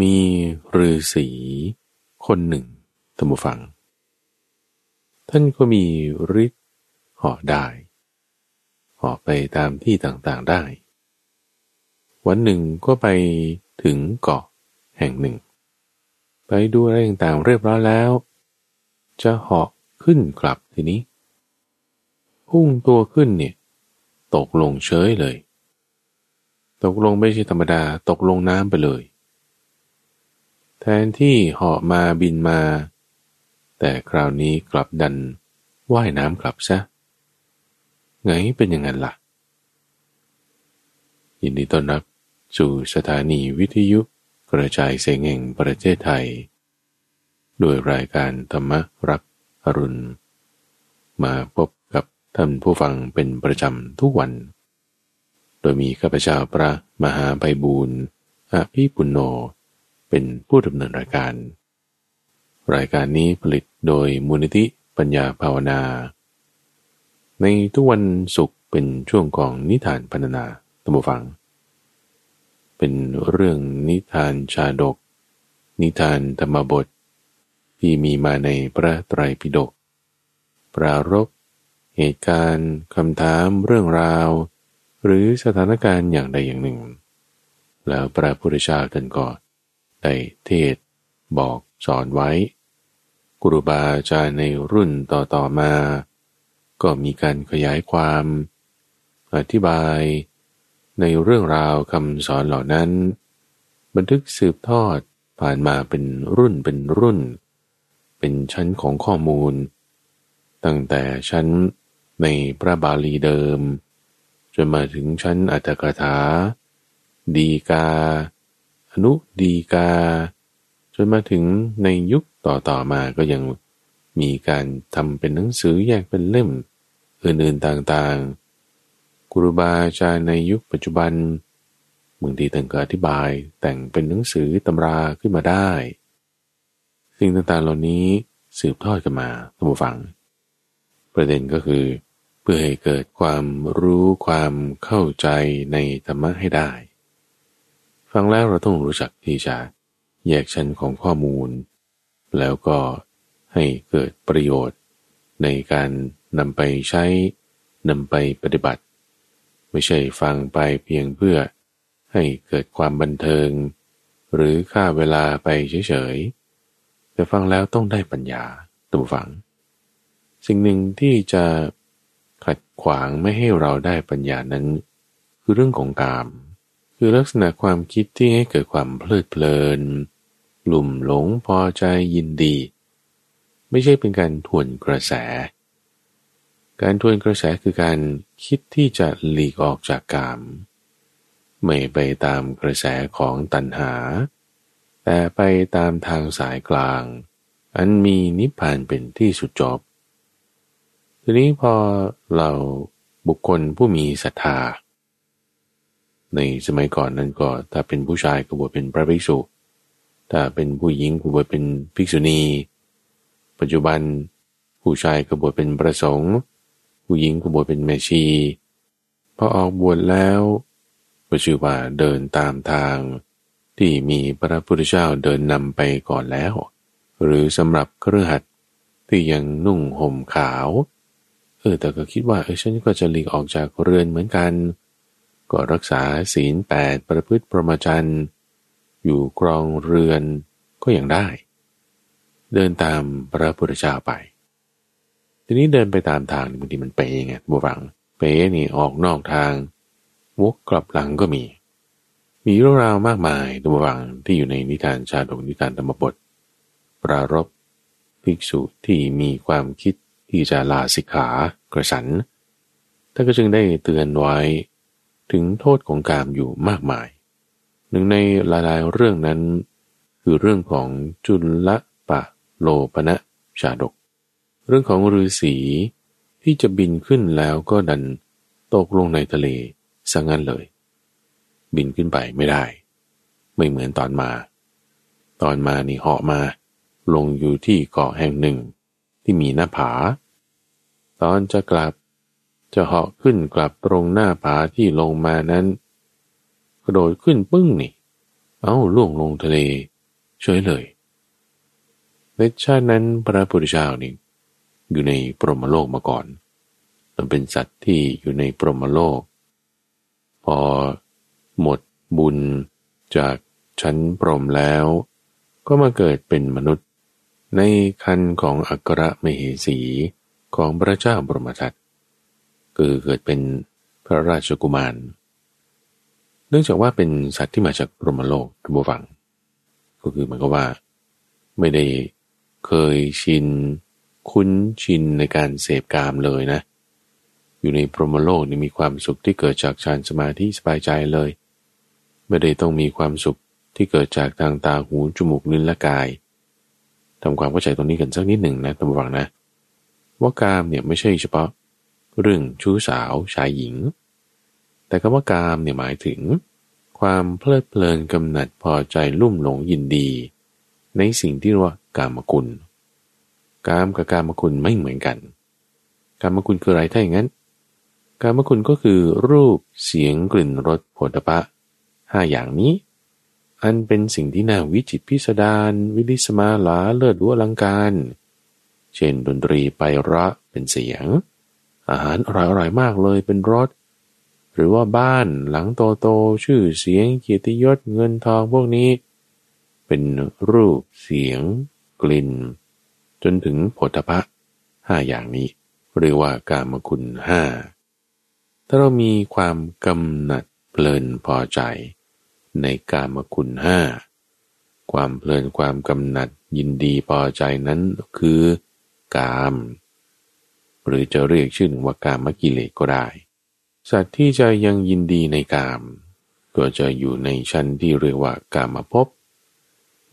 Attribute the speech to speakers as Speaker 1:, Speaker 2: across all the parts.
Speaker 1: มีฤาษีคนหนึ่งธรรมฟัง ท่านก็มีฤทธิ์เหาะได้เหาะไปตามที่ต่างๆได้ วันหนึ่งก็ไปถึงเกาะแห่งหนึ่ง ไปดูอะไรต่างๆเรียบร้อยแล้ว จะเหาะขึ้นกลับทีนี้ พุ่งตัวขึ้นเนี่ย ตกลงเฉยเลย ตกลงไม่ใช่ธรรมดาตกลงน้ำไปเลย แทนที่เหาะมาบินมา แต่คราวนี้กลับดันว่ายน้ำกลับซะ ไงเป็นอย่างนั้นละ่ะ ยินดีต้อนรับสู่สถานีวิทยุกระจายเสียงแห่งประเทศไทย โดยรายการธรรมรับอรุณ มาพบกับท่านผู้ฟังเป็นประจำทุกวัน โดยมีข้าพเจ้าพระมหาไพบูรณ์อภิปุณโญ เป็นผู้ดำเนินรายการ รายการนี้ผลิตโดยมูลนิธิปัญญาภาวนา ในทุกวันศุกร์เป็นช่วงของนิทานพันนาตัมบูฟัง เป็นเรื่องนิทานชาดก นิทานธรรมบท ที่มีมาในพระไตรปิฎกปรารบเหตุการณ์คำถามเรื่องราว หรือสถานการณ์อย่างใดอย่างหนึ่ง แล้วพระพุทธเจ้าท่านก็ ได้เทศ บอกสอนไว้ครูบาอาจารย์ในรุ่นต่อๆมา ก็มีการขยายความ อธิบาย ในเรื่องราวคำสอนเหล่านั้น บันทึกสืบทอดผ่านมาเป็นรุ่นเป็นรุ่น เป็นชั้นของข้อมูล ตั้งแต่ชั้นในพระบาลีเดิม จนมาถึงชั้นอัตถกถา ดีกา นุดีกา จนมาถึงในยุคต่อๆมาก็ยังมีการทำเป็นหนังสือแยกเป็นเล่ม อื่นๆต่างๆครูบาอาจารย์ในยุคปัจจุบันบางทีท่านก็อธิบายแต่งเป็นหนังสือตำราขึ้นมาได้ สิ่งต่างๆเหล่านี้สืบทอดกันมาท่านผู้ฟัง ประเด็นก็คือ เพื่อให้เกิดความรู้ความเข้าใจในธรรมะให้ได้ ฟังแล้วเราต้องรู้จักที่จะแยกชั้นของข้อมูล แล้วก็ให้เกิดประโยชน์ ในการนำไปใช้นำไปปฏิบัติ ไม่ใช่ฟังไปเพียงเพื่อให้เกิดความบันเทิง หรือค่าเวลาไปเฉยๆแต่ฟังแล้วต้องได้ปัญญาตัวฟัง สิ่งหนึ่งที่จะขัดขวางไม่ให้เราได้ปัญญานั้น คือเรื่องของกาม คือลักษณะความคิดที่ให้เกิดความเพลิดเพลินกลุ่มหลงพอใจยินดี ไม่ใช่เป็นการทวนกระแส การทวนกระแสคือการคิดที่จะหลีกออกจากกาม ไม่ไปตามกระแสของตัณหา แต่ไปตามทางสายกลาง อันมีนิพพานเป็นที่สุดจบ ทีนี้พอเราบุคคลผู้มีศรัทธา ในสมัยก่อนนั้นก็ถ้าเป็นผู้ชายก็บวชเป็นพระภิกษุ ถ้าเป็นผู้หญิงก็บวชเป็นภิกษุณี ปัจจุบันผู้ชายก็บวชเป็นประสงค์ผู้หญิงก็บวชเป็นแม่ชี พอออกบวชแล้วก็ชื่อว่าเดินตามทาง ที่มีพระพุทธเจ้าเดินนำไปก่อนแล้ว หรือสำหรับเครือขัดที่ยังนุ่งห่มขาว เออแต่ก็คิดว่าเออฉันก็จะหลีกออกจากเรือนเหมือนกัน ก็รักษาศีลแปดประพฤติประมาจันอยู่กรองเรือนก็ยังได้ เดินตามพระพุทธเจ้าไป ทีนี้เดินไปตามทางบางทีมันเป๋ไงบัวฟัง เป๋นี่ออกนอกทาง วกกลับหลังก็มี มีเรื่องราวมากมายตัววังที่อยู่ในนิทานชาดกนิทานธรรมบท ปรารบภิกษุที่มีความคิดที่จะลาสิกขากระสันท่านก็จึงได้เตือนไว้ ถึงโทษของกามอยู่มากมาย หนึ่งในหลายๆเรื่องนั้น คือเรื่องของจุลปะโลปนะชาดก เรื่องของฤาษีที่จะบินขึ้นแล้วก็ดันตกลงในทะเลสังั้นเลย บินขึ้นไปไม่ได้ ไม่เหมือนตอนมา ตอนมานี่เหาะมา ลงอยู่ที่เกาะแห่งหนึ่ง ที่มีหน้าผา ตอนจะกลับ จะเหาะขึ้นกลับตรงหน้าผาที่ลงมานั้น กระโดดขึ้นปึ้งนี่ เอาล่วงลงทะเลเฉยเลย ในชาตินั้นพระพุทธเจ้านี่อยู่ในปรมโลกมาก่อนมันเป็นสัตว์ที่อยู่ในปรมโลก พอหมดบุญจากชั้นปรมแล้ว ก็มาเกิดเป็นมนุษย์ ในคันของอัครมเหสีของพระเจ้าบรมทัต คือเกิดเป็นพระราชกุมาร เนื่องจากว่าเป็นสัตว์ที่มาจากพรหมโลกทุบฟัง ก็คือเหมันก็ว่า ไม่ได้เคยชิน คุ้นชินในการเสพกามเลยนะ อยู่ในพรหมโลกนี่มีความสุขที่เกิดจากฌานสมาธิสบายใจเลย ไม่ได้ต้องมีความสุขที่เกิดจากทางตาหูจมูกลิ้นและกายทำความเข้าใจตรงนี้กันสักนิดหนึ่งนะตำวังนะ ว่ากามเนี่ยไม่ใช่เฉพาะ เรื่องชู้สาวชายหญิง แต่คำว่ากามเนี่ยหมายถึง ความเพลิดเพลินกำหนัดพอใจลุ่มหลงยินดี ในสิ่งที่เรียกว่ากามกุล กามกับกามคุณไม่เหมือนกัน กามคุณคืออะไรถ้าอย่างนั้น กามคุณก็คือรูปเสียงกลิ่นรสผลิภัณฑ์ห้าอย่างนี้ อันเป็นสิ่งที่น่าวิจิตพิสดารวิลิสมาลาเลิศวัวลังการ เช่นดนตรีไประเป็นเสียง อาหารอร่อยๆมากเลยเป็นรสหรือว่าบ้านหลังโตโตชื่อเสียงเกียรติยศเงินทองพวกนี้ เป็นรูปเสียง กลิ่น จนถึงโพธพะห้าอย่างนี้ เรียกว่ากามคุณห้าถ้าเรามีความกำหนัดเพลินพอใจ ในกามคุณห้าความเพลินความกำหนัดยินดีพอใจนั้นคือกาม หรือจะเรียกชื่อหนึ่งว่ากามกิเลสก็ได้ สัตว์ที่จะยังยินดีในกาม ก็จะอยู่ในชั้นที่เรียกว่ากามภพ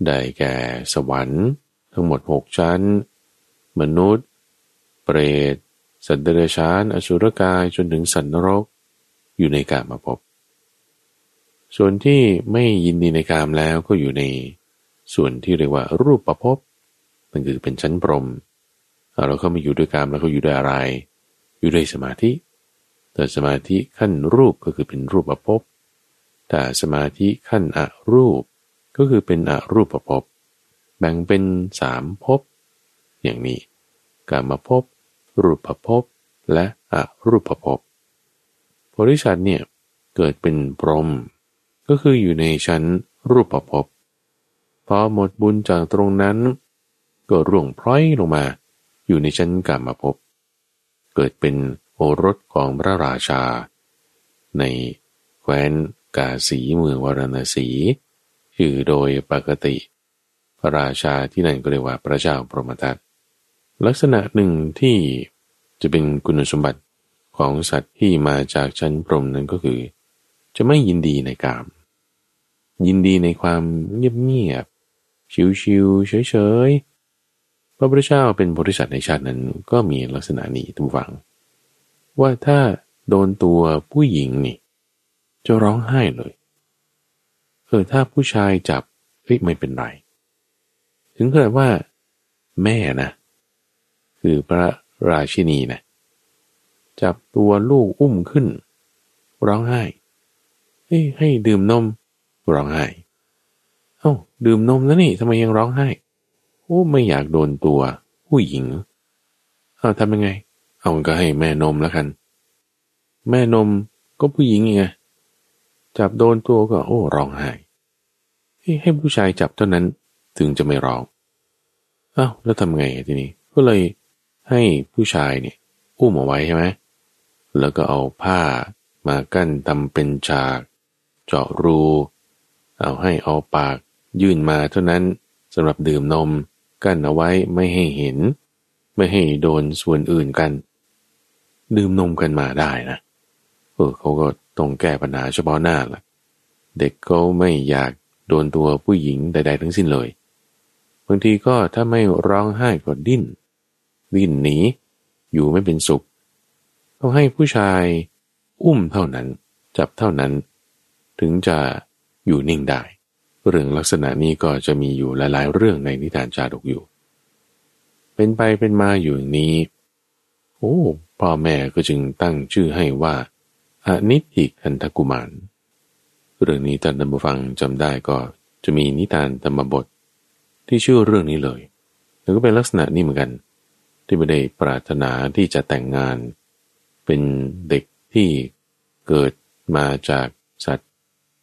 Speaker 1: ได้แก่สวรรค์ ทั้งหมดหกชั้น มนุษย์ เปรต สัตว์เดรัจฉาน อสุรกายจนถึงสัตว์นรก อยู่ในกามาพบส่วนที่ไม่ยินดีในกามแล้วก็อยู่ในส่วนที่เรียกว่ารูปประพบมันคือเป็นชั้นพรม เราเข้ามาอยู่ด้วยกามแล้วก็อยู่ด้วยอะไร อยู่ด้วยสมาธิแต่สมาธิขั้นรูปก็คือเป็นรูปประพบแต่สมาธิขั้นอรูปก็คือเป็นอรูปประพบแบ่งเป็นสามภพอย่างนี้กามภพรูปภพและอรูปภพบริษัทเนี่ยเกิดเป็นพรหมก็คืออยู่ในชั้นรูปภพพอหมดบุญจากตรงนั้น ก็ร่วงพร้อยลงมา อยู่ในชั้นกามภพเกิดเป็นโอรสของพระราชา ในแคว้นกาสีเมืองวารณสีชื่อโดยปกติ พระราชาที่นั่นก็เรียกว่าพระเจ้าพรหมทัตลักษณะหนึ่งที่จะเป็นคุณสมบัติของสัตว์ที่มาจากชั้นพรหมนั้นก็คือ จะไม่ยินดีในกาม ยินดีในความเงียบๆชิวๆเฉยๆ ระพุทธเจ้าเป็นบริษัทในชาตินั้นก็มีลักษณะนี้ทุกฝัง ว่าถ้าโดนตัวผู้หญิงนี่ จะร้องไห้เลยเออถ้าผู้ชายจับเฮ้ยไม่เป็นไร ถึงขนาดว่า แม่นะ คือพระราชินีนะจับตัวลูกอุ้มขึ้น ร้องไห้ให้ให้ดื่มนมร้องไห้เอ้าดื่มนมแล้วนี่ทำไมยังร้องไห้ อ้ไม่อยากโดนตัว ผู้หญิงเอาทำยังไง เอาก็ให้แม่นมแล้วกัน แม่นมก็ผู้หญิงไงจับโดนตัวก็โอ้ร้องไห้ให้ผู้ชายจับเท่านั้นถึงจะไม่ร้องอ้าวแล้วทำไงทีนี้ ก็เลยให้ผู้ชายเนี่ยอุ้มเอาไว้ใช่ไหมแล้วก็เอาผ้ามากั้นทำเป็นฉาก เจาะรู เอาให้เอาปากยื่นมาเท่านั้นสำหรับดื่มนม กั้นเอาไว้ไม่ให้เห็น ไม่ให้โดนส่วนอื่นกัน ดื่มนมกันมาได้นะเออเขาก็ต้องแก้ปัญหาเฉพาะหน้าละเด็กเขาไม่อยากโดนตัวผู้หญิงใด ๆ ทั้งสิ้นเลยบางทีก็ถ้าไม่ร้องไห้ก็ดิ้น ดิ้นหนีอยู่ไม่เป็นสุขต้องให้ผู้ชายอุ้มเท่านั้น จับเท่านั้น ถึงจะอยู่นิ่งได้ เรื่องลักษณะนี้ก็จะมีอยู่หลาย ๆ เรื่องในนิทานจาดกอยู่ เป็นไปเป็นมาอยู่อย่างนี้ โอ้พ่อแม่ก็จึงตั้งชื่อให้ว่าอนิติคันทกุมาร เรื่องนี้ท่านผู้ฟังจำได้ก็จะมีนิทานธรรมบทที่ชื่อเรื่องนี้เลยแล้วก็เป็นลักษณะนี้เหมือนกัน ที่ไม่ได้ปรารถนาที่จะแต่งงาน เป็นเด็กที่เกิดมาจากสัตว์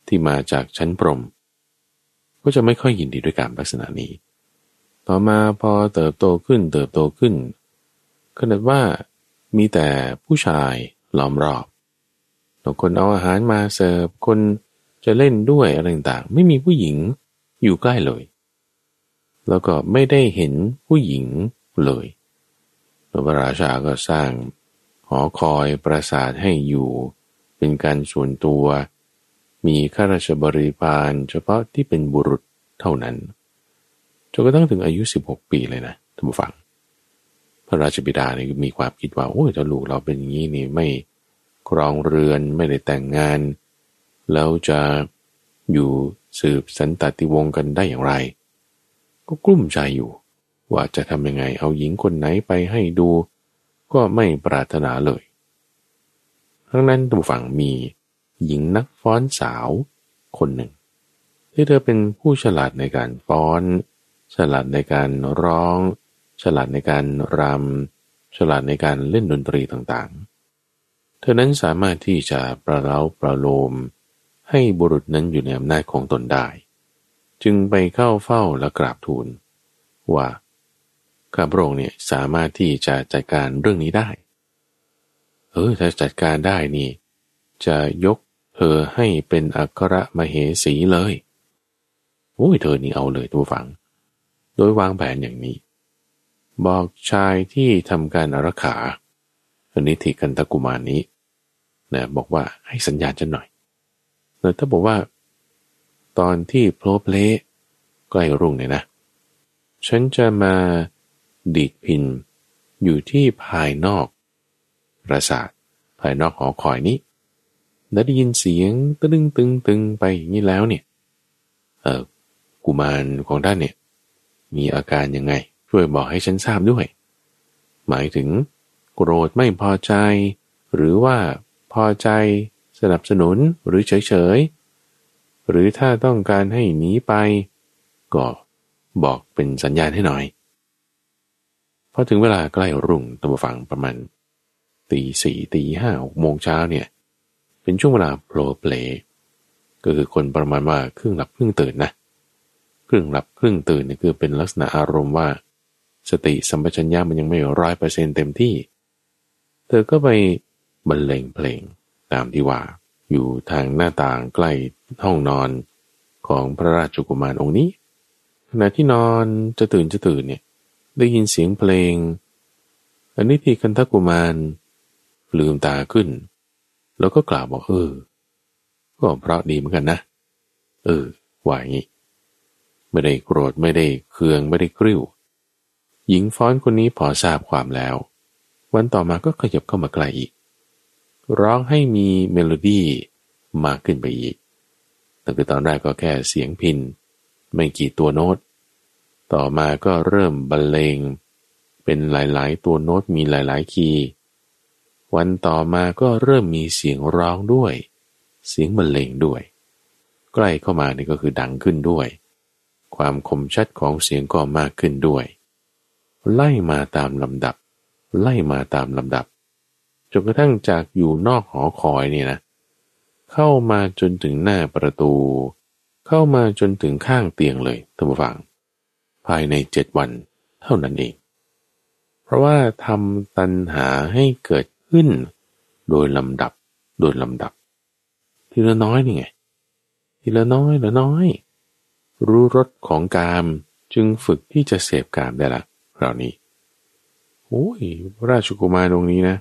Speaker 1: ที่มาจากชั้นพรหม ก็จะไม่ค่อยยินดีด้วยการลักษณะนี้ ต่อมาพอเติบโตขึ้นเติบโตขึ้นขนาดว่ามีแต่ผู้ชายล้อมรอบบางคนเอาอาหารมาเสิร์ฟคนจะเล่นด้วยอะไรต่างๆ ไม่มีผู้หญิงอยู่ใกล้เลย แล้วก็ไม่ได้เห็นผู้หญิงเลยพระราชาก็สร้างหอคอยปราสาทให้อยู่ เป็นการส่วนตัว มีข้าราชบริพารเฉพาะที่เป็นบุรุษเท่านั้นจนกระทั่งถึงอายุ 16 ปีเลยนะท่านผู้ฟัง พระราชบิดาเนี่ยมีความคิดว่าโอ้ยถ้าลูกเราเป็นอย่างนี้นี่ไม่ครองเรือนไม่ได้แต่งงาน แล้วจะอยู่สืบสันตติวงศ์กันได้อย่างไร ก็กลุ้มใจอยู่ ว่าจะทำยังไงเอาหญิงคนไหนไปให้ดู ก็ไม่ปรารถนาเลย ทั้งนั้นตัวฝั่งมี หญิงนักฟ้อนสาวคนหนึ่ง ที่เธอเป็นผู้ฉลาดในการฟ้อน ฉลาดในการร้อง ฉลาดในการรำฉลาดในการเล่นดนตรีต่างๆ เธอนั้นสามารถที่จะประเล้าประโลม ให้บุรุษนั้นอยู่ในอำนาจของตนได้ จึงไปเข้าเฝ้าและกราบทูล ว่าข้าพระองค์เนี่ยสามารถที่จะจัดการเรื่องนี้ได้ เออถ้าจัดการได้นี่ จะยก เธอให้เป็นอัครมเหสีเลยโอ้ยเธอนี่เอาเลยตัวฝัง โดยวางแผนอย่างนี้ บอกชายที่ทำการอารักขานิธิกันตะกุมารนี้นะบอกว่าให้สัญญาณฉันหน่อยแต่ถ้าบอกว่า ตอนที่โพลเพลใกล้รุ่งเนี่ยนะ ฉันจะมาดีดพินอยู่ที่ภายนอกปราสาทภายนอกหอคอยนี้ แล้วได้ยินเสียงตึงตึงตึงไปอย่างนี้แล้วเนี่ยเออกุมารของท่านเนี่ย มีอาการยังไง ช่วยบอกให้ฉันทราบด้วย หมายถึง โกรธไม่พอใจ หรือว่าพอใจสนับสนุนหรือเฉยๆหรือถ้าต้องการให้หนีไป ก็บอกเป็นสัญญาณให้หน่อยพอถึงเวลาใกล้รุ่งตัวฝังประมาณตีสี่ตีห้าโมงเช้าเนี่ย เป็นช่วงเวลาโปรเพลก็คือคนประมาณว่าครึ่งหลับครึ่งตื่นนะครึ่งหลับครึ่งตื่นนี่คือเป็นลักษณะอารมณ์ว่า สติสัมปชัญญะมันยังไม่ร้อยเปอร์เซ็นเต็มที่ เธอก็ไปบรรเลงเพลงตามที่ว่า อยู่ทางหน้าต่างใกล้ห้องนอนของพระราชกุมารองค์นี้ขณะที่นอนจะตื่นจะตื่นเนี่ยได้ยินเสียงเพลงอันนี้ที่คันทกุมารลืมตาขึ้น แล้วก็กล่าวบอกเออ ก็เพราะดีเหมือนกันนะ เออว่าอย่างนี้ ไม่ได้โกรธไม่ได้เคืองไม่ได้กริ้ว หญิงฟ้อนคนนี้พอทราบความแล้ว วันต่อมาก็ขยับเข้ามาใกล้อีก ร้องให้มีเมโลดี้มากขึ้นไปอีก แต่คือตอนแรกก็แค่เสียงพิน ไม่กี่ตัวโน้ต ต่อมาก็เริ่มบรรเลง เป็นหลายๆ ตัวโน้ตมีหลาย ๆ คีย์ วันต่อมาก็เริ่มมีเสียงร้องด้วย เสียงบรรเลงด้วย ใกล้เข้ามานี่ก็คือดังขึ้นด้วย ความคมชัดของเสียงก็มากขึ้นด้วย ไล่มาตามลำดับ ไล่มาตามลำดับจนกระทั่งจากอยู่นอกหอคอยเนี่ยนะ เข้ามาจนถึงหน้าประตู เข้ามาจนถึงข้างเตียงเลยท่านผู้ฟัง ภายในเจ็ดวันเท่านั้นเอง เพราะว่าทำตัณหาให้เกิด ขึ้น โดยลำดับ โดยลำดับ ทีละน้อยนี่ไง ทีละน้อยละน้อย รู้รสของกามจึงฝึกที่จะเสพกามได้ละคราวนี้โอ้ย ราชกุมารตรงนี้นะ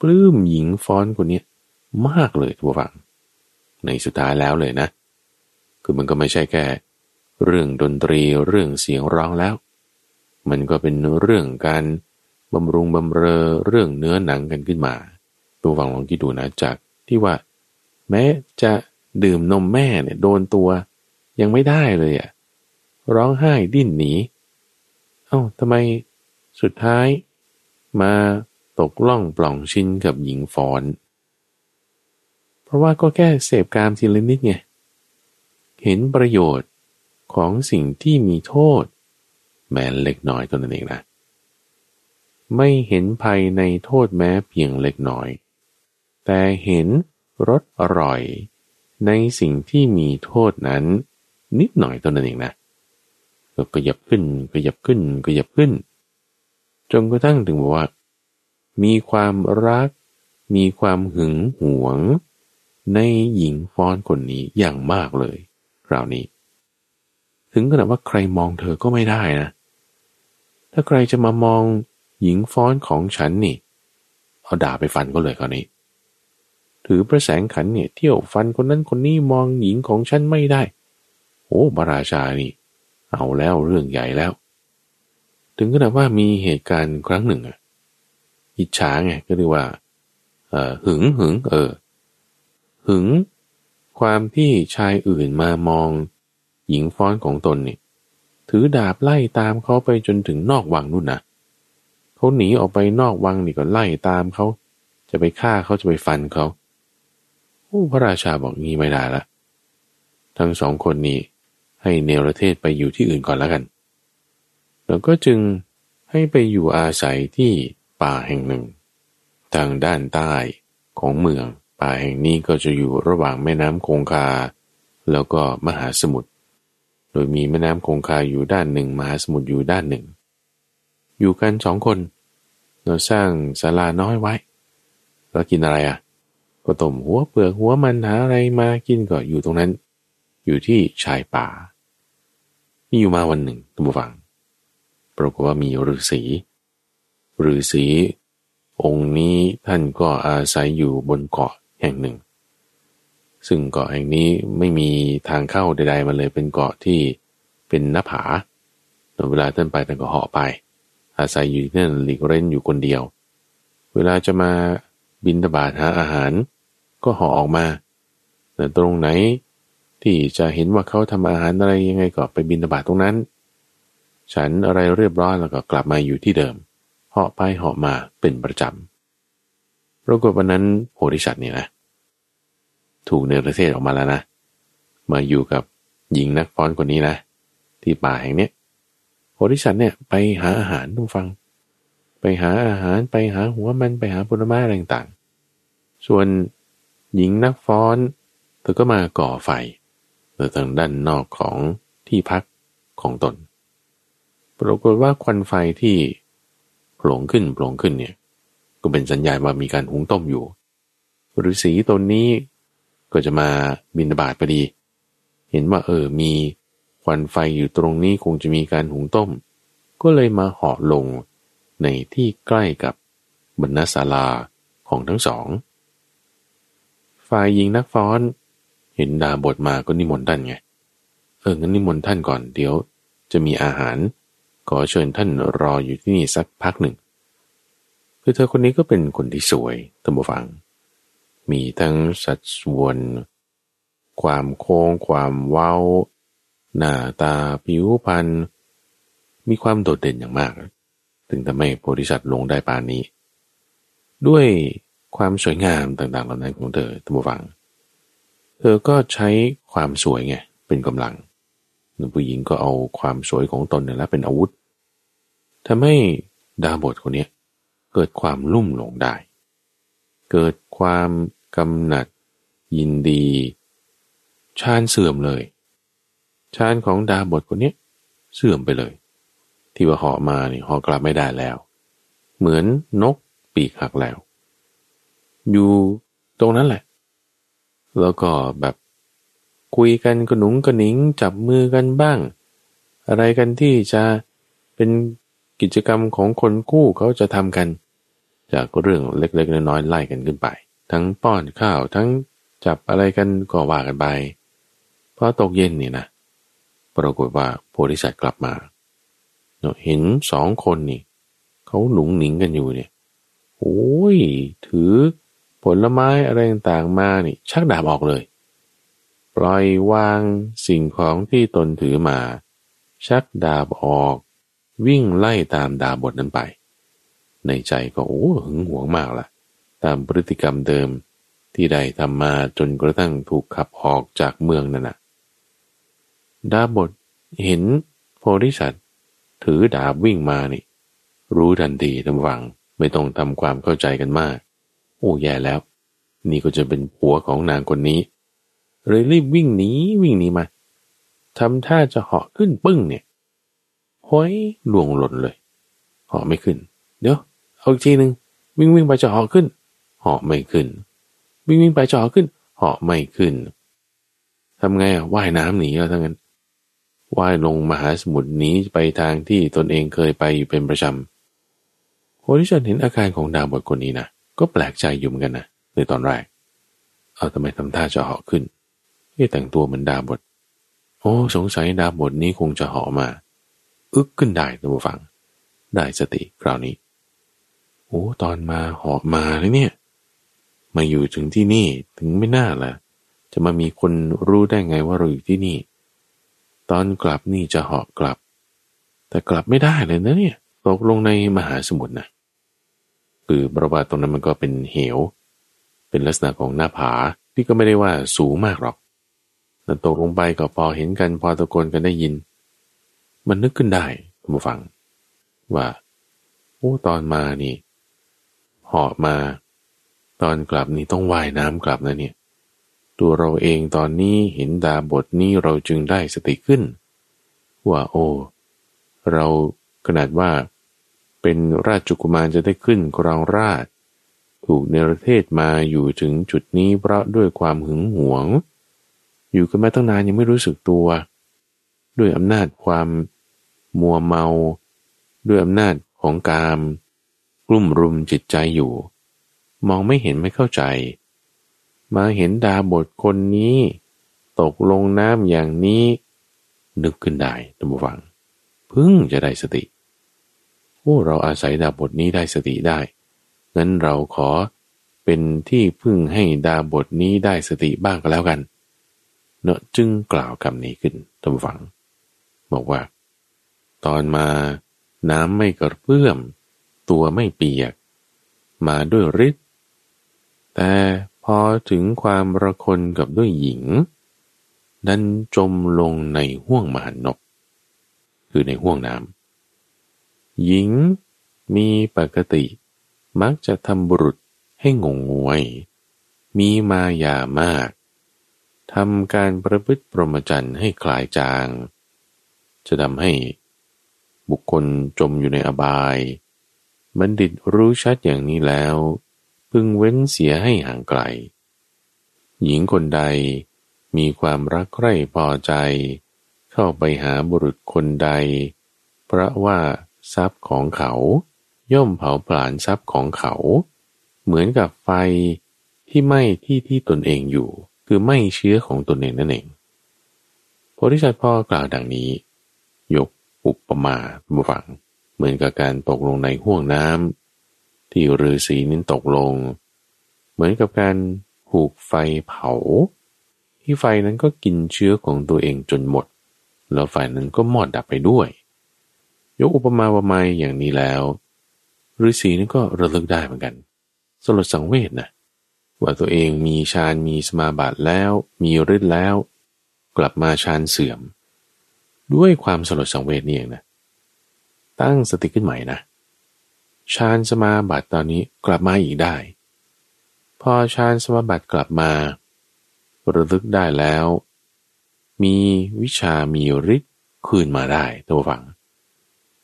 Speaker 1: ปลื้มหญิงฟ้อนคนนี้มากเลยทุกฝัง ในสุดท้ายแล้วเลยนะ คือมันก็ไม่ใช่แค่เรื่องดนตรีเรื่องเสียงร้องแล้ว มันก็เป็นเรื่องการ บำรุงบำเรอเรื่องเนื้อหนังกันขึ้นมา ตัวฝังลองคิดดูนะจากที่ว่า แม้จะดื่มนมแม่เนี่ยโดนตัวยังไม่ได้เลยอะ่ะร้องไห้ดิ้นหนีเอา้าทำไมสุดท้าย มาตกล่องปล่องชิ้นกับหญิงฟอน เพราะว่าก็แค่เสพกามทีละนิดไง เห็นประโยชน์ของสิ่งที่มีโทษ แม้เล็กน้อยตัวนั้นเองนะ ไม่เห็นภัยในโทษแม้เพียงเล็กน้อย แต่เห็นรสอร่อย ในสิ่งที่มีโทษนั้น นิดหน่อยตัวนั้นเองนะก็ขยับขึ้นขยับขึ้นขยับขึ้นจนกระทั่งถึงบอกว่า มีความรัก มีความหึงหวง ในหญิงฟ้อนคนนี้อย่างมากเลยคราวนี้ ถึงขนาดว่าใครมองเธอก็ไม่ได้นะ ถ้าใครจะมามอง หญิงฟ้อนของฉันนี่ เอาด่าไปฟันก็เลยคราวนี้ ถือประแสงขันเนี่ยเที่ยวฟันคนนั้นคนนี้มองหญิงของฉันไม่ได้ โอ้บาราชานี่ เอาแล้วเรื่องใหญ่แล้ว ถึงขนาดว่ามีเหตุการณ์ครั้งหนึ่งอะอิจฉาไงก็เรียกว่า เออหึงหึง เออ หึง ความที่ชายอื่นมามอง หญิงฟ้อนของตนนี่ถือดาบไล่ตามเขาไปจนถึงนอกวังนู่นนะ เขาหนีออกไปนอกวังนี่ก็ไล่ตามเขา จะไปฆ่าเขาจะไปฟันเขาโอ้พระราชาบอกงี้ไม่ได้ละทั้งสองคนนี้ให้เนรเทศไปอยู่ที่อื่นก่อนแล้วกัน แล้วก็จึงให้ไปอยู่อาศัยที่ป่าแห่งหนึ่ง ทางด้านใต้ของเมือง ป่าแห่งนี้ก็จะอยู่ระหว่างแม่น้ำคงคา แล้วก็มหาสมุทร โดยมีแม่น้ำคงคาอยู่ด้านหนึ่ง มหาสมุทรอยู่ด้านหนึ่ง อยู่กันสองคน เราสร้างศาลาน้อยไว้แล้วกินอะไรอะก็ต้มหัวเปลือกหัวมันหาอะไรมากินก็อยู่ตรงนั้น อยู่ที่ชายป่ามีอยู่มาวันหนึ่งท่านผู้ฟัง ปรากฏว่ามีฤาษีฤาษีองค์นี้ท่านก็อาศัยอยู่บนเกาะแห่งหนึ่ง ซึ่งเกาะแห่งนี้ไม่มีทางเข้าใดๆมาเลยเป็นเกาะที่เป็นหน้าผาเวลาท่านไปท่านก็เหาะไป อาศัยอยู่ที่นั่นหลีกเร้นอยู่คนเดียว เวลาจะมาบินตบาดหาอาหาร ก็หาะออกมาแต่ตรงไหนที่จะเห็นว่าเขาทำอาหารอะไรยังไงก็ไปบินบาตตรงนั้น ฉันอะไรเรียบร้อยแล้วก็กลับมาอยู่ที่เดิมเหาะไปเหาะมาเป็นประจำปรากฏวันนั้นโพธิสัตว์เนี่ยนะ ถูกเนรเทศออกมาแล้วนะ มาอยู่กับหญิงนักฟ้อนคนนี้นะ ที่ป่าแห่งนี้ โพธิสัตว์เนี่ยไปหาอาหารทุกฟัง ไปหาอาหารไปหาหัวมันไปหาผลไม้อะไรต่างๆ ส่วนหญิงนักฟ้อนเธอก็มาก่อไฟหรือทางด้านนอกของที่พักของตน ปรากฏว่าควันไฟที่โผล่ขึ้นโผล่ขึ้นเนี่ยก็เป็นสัญญาณว่ามีการหุงต้มอยู่ฤาษีตนนี้ก็จะมาบินบาตพอดี เห็นว่าเออมี วัน ไฟอยู่ตรงนี้คงจะมีการหุงต้ม ก็เลยมาเหาะลงในที่ใกล้กับบรรณศาลาของทั้งสอง ฝ่ายหญิงนักฟ้อน เห็นดาบทมาก็นิมนต์ท่านไง เอองั้นนิมนต์ท่านก่อนเดี๋ยว จะมีอาหาร ขอเชิญท่านรออยู่ที่นี่สักพักหนึ่ง คือเธอคนนี้ก็เป็นคนที่สวยท่านผู้ฟัง มีทั้งสัดส่วน ความโค้งความเว้า หน้าตาผิวพรรณมีความโดดเด่นอย่างมาก ถึงทำให้โพธิสัตว์ลงได้ปานนี้ ด้วยความสวยงามต่างๆเหล่านั้นของเธอท่านผู้ฟัง เธอก็ใช้ความสวยไงเป็นกำลังผู้หญิงก็เอาความสวยของตนนี่แหละเป็นอาวุธทำให้ดาบทคนนี้เกิดความลุ่มหลงได้ เกิดความกำหนัดยินดี ชาญเสื่อมเลย ชาญของดาบทคนนี้เสื่อมไปเลย ที่ว่าหอมาเนี่ยหอกลับไม่ได้แล้ว เหมือนนกปีกหักแล้ว อยู่ตรงนั้นแหละ แล้วก็แบบคุยกันกระหนุงกระหนิงจับมือกันบ้าง อะไรกันที่จะเป็นกิจกรรมของคนคู่เขาจะทำกัน จากเรื่องเล็กๆน้อยๆไล่กันขึ้นไป ทั้งป้อนข้าวทั้งจับอะไรกันก็ว่ากันไปพอตกเย็นนี่นะ ปรากฏว่าโพธิสัตว์กลับมาเห็นสองคนนี่เขาหนุงหนิงกันอยู่เนี่ยโอ้ย ถือผลไม้อะไรต่างๆมานี่ ชักดาบออกเลย ปล่อยวางสิ่งของที่ตนถือมา ชักดาบออก วิ่งไล่ตามดาบทนั้นไป ในใจก็โอ้หึงหวงมากละตามพฤติกรรมเดิมที่ได้ทำมาจนกระทั่งถูกขับออกจากเมืองนั่นนะ ดาบทเห็นโพธิสัตว์ถือดาบวิ่งมานี่ รู้ทันทีทำวังไม่ต้องทำความเข้าใจกันมาก โอ้แย่แล้ว นี่ก็จะเป็นผัวของนางคนนี้ เลยรีบวิ่งหนีวิ่งหนีมาทำท่าจะเหาะขึ้นปึ้งเนี่ยห้อยลวงหล่นเลยเหาะไม่ขึ้น เดี๋ยวเอาอีกทีหนึ่งวิ่งวิ่งไปจะเหาะขึ้นเหาะไม่ขึ้น วิ่งวิ่งไปจะเหาะขึ้นเหาะไม่ขึ้นทำไงอะว่ายน้ำหนีแล้วทั้งนั้น ว่ายลงมหาสมุทรนี้ไปทางที่ตนเองเคยไปอยู่เป็นประจำโอทิชันเห็นอาการของดาวบทคนนี้นะก็แปลกใจอยู่เหมือนกันนะในตอนแรก เอาทำไมทำท่าจะเหาะขึ้นที่แต่งตัวเหมือนดาวบทโอ้สงสัยดาวบทนี้คงจะเหาะมา อึกขึ้นได้ท่านผู้ฟัง ได้สติคราวนี้โอ้ตอนมาเหาะมาเลยเนี่ย มาอยู่ถึงที่นี่ถึงไม่น่าละจะมามีคนรู้ได้ไงว่าเราอยู่ที่นี่ ตอนกลับนี่จะเหาะกลับ แต่กลับไม่ได้เลยนะเนี่ยตกลงในมหาสมุทรนะคือประวัติตรงนั้นมันก็เป็นเหว เป็นลักษณะของหน้าผาที่ก็ไม่ได้ว่าสูงมากหรอกแต่ตกลงไปก็พอเห็นกันพอตะโกนกันได้ยิน มันนึกขึ้นได้คุณผู้ฟัง ว่าโอ้ตอนมานี่เหาะมา ตอนกลับนี่ต้องว่ายน้ำกลับนะเนี่ย ตัวเราเองตอนนี้เห็นดาบทนี้เราจึงได้สติขึ้น ว่าโอ้ เราขนาดว่า เป็นราชกุมารจะได้ขึ้นครองราช ถูกเนรเทศมาอยู่ถึงจุดนี้เพราะด้วยความหึงหวง อยู่กันมาตั้งนานยังไม่รู้สึกตัว ด้วยอำนาจความมัวเมา ด้วยอำนาจของกาม กลุ่มรุมจิตใจอยู่ มองไม่เห็นไม่เข้าใจ มาเห็นดาบทคนนี้ ตกลงน้ำอย่างนี้ นึกขึ้นได้ตัมฟัง พึ่งจะได้สติโอ้เราอาศัยดาบทนี้ได้สติได้ งั้นเราขอเป็นที่พึ่งให้ดาบทนี้ได้สติบ้างก็แล้วกัน เนอะจึงกล่าวคำนี้ขึ้นตัมฟัง บอกว่า ตอนมาน้ำไม่กระเพื่อม ตัวไม่เปียก มาด้วยฤทธิ์แต่ อถึงความระคนกับด้วยหญิงดันจมลงในห่วงมหันนกคือในห่วงน้ำหญิงมีปกติ มักจะทำบุรุษให้งงงวย มีมายามากทำการประพฤติปรมจันทร์ให้คลายจาง จะทำให้บุคคลจมอยู่ในอบาย บัณฑิตรู้ชัดอย่างนี้แล้ว พึงเว้นเสียให้ห่างไกล หญิงคนใดมีความรักใคร่พอใจ เข้าไปหาบุรุษคนใด เพราะว่าทรัพย์ของเขา ย่อมเผาผลาญทรัพย์ของเขา เหมือนกับไฟที่ไหม้ที่ที่ตนเองอยู่ คือไหม้เชื้อของตนเองนั่นเองโพธิสัตว์พ่อกล่าวดังนี้ ยกอุปมาบุฟัง เหมือนกับการตกลงในห่วงน้ำ ที่ฤาษีนิ้นตกลง เหมือนกับการผูกไฟเผา ที่ไฟนั้นก็กินเชื้อของตัวเองจนหมด แล้วไฟนั้นก็มอดดับไปด้วย ยกอุปมาอุปไมยอย่างนี้แล้วฤาษีนั้นก็ระลึกได้เหมือนกัน สลดสังเวชนะว่าตัวเองมีฌานมีสมาบัติแล้ว มีฤทธิ์แล้ว กลับมาฌานเสื่อม ด้วยความสลดสังเวชนี่เองนะตั้งสติขึ้นใหม่นะ ฌานสมาบัติตอนนี้กลับมาอีกได้ พอฌานสมาบัติกลับมาระลึกได้แล้ว มีวิชามีฤทธิ์คืนมาได้ตัวฝัง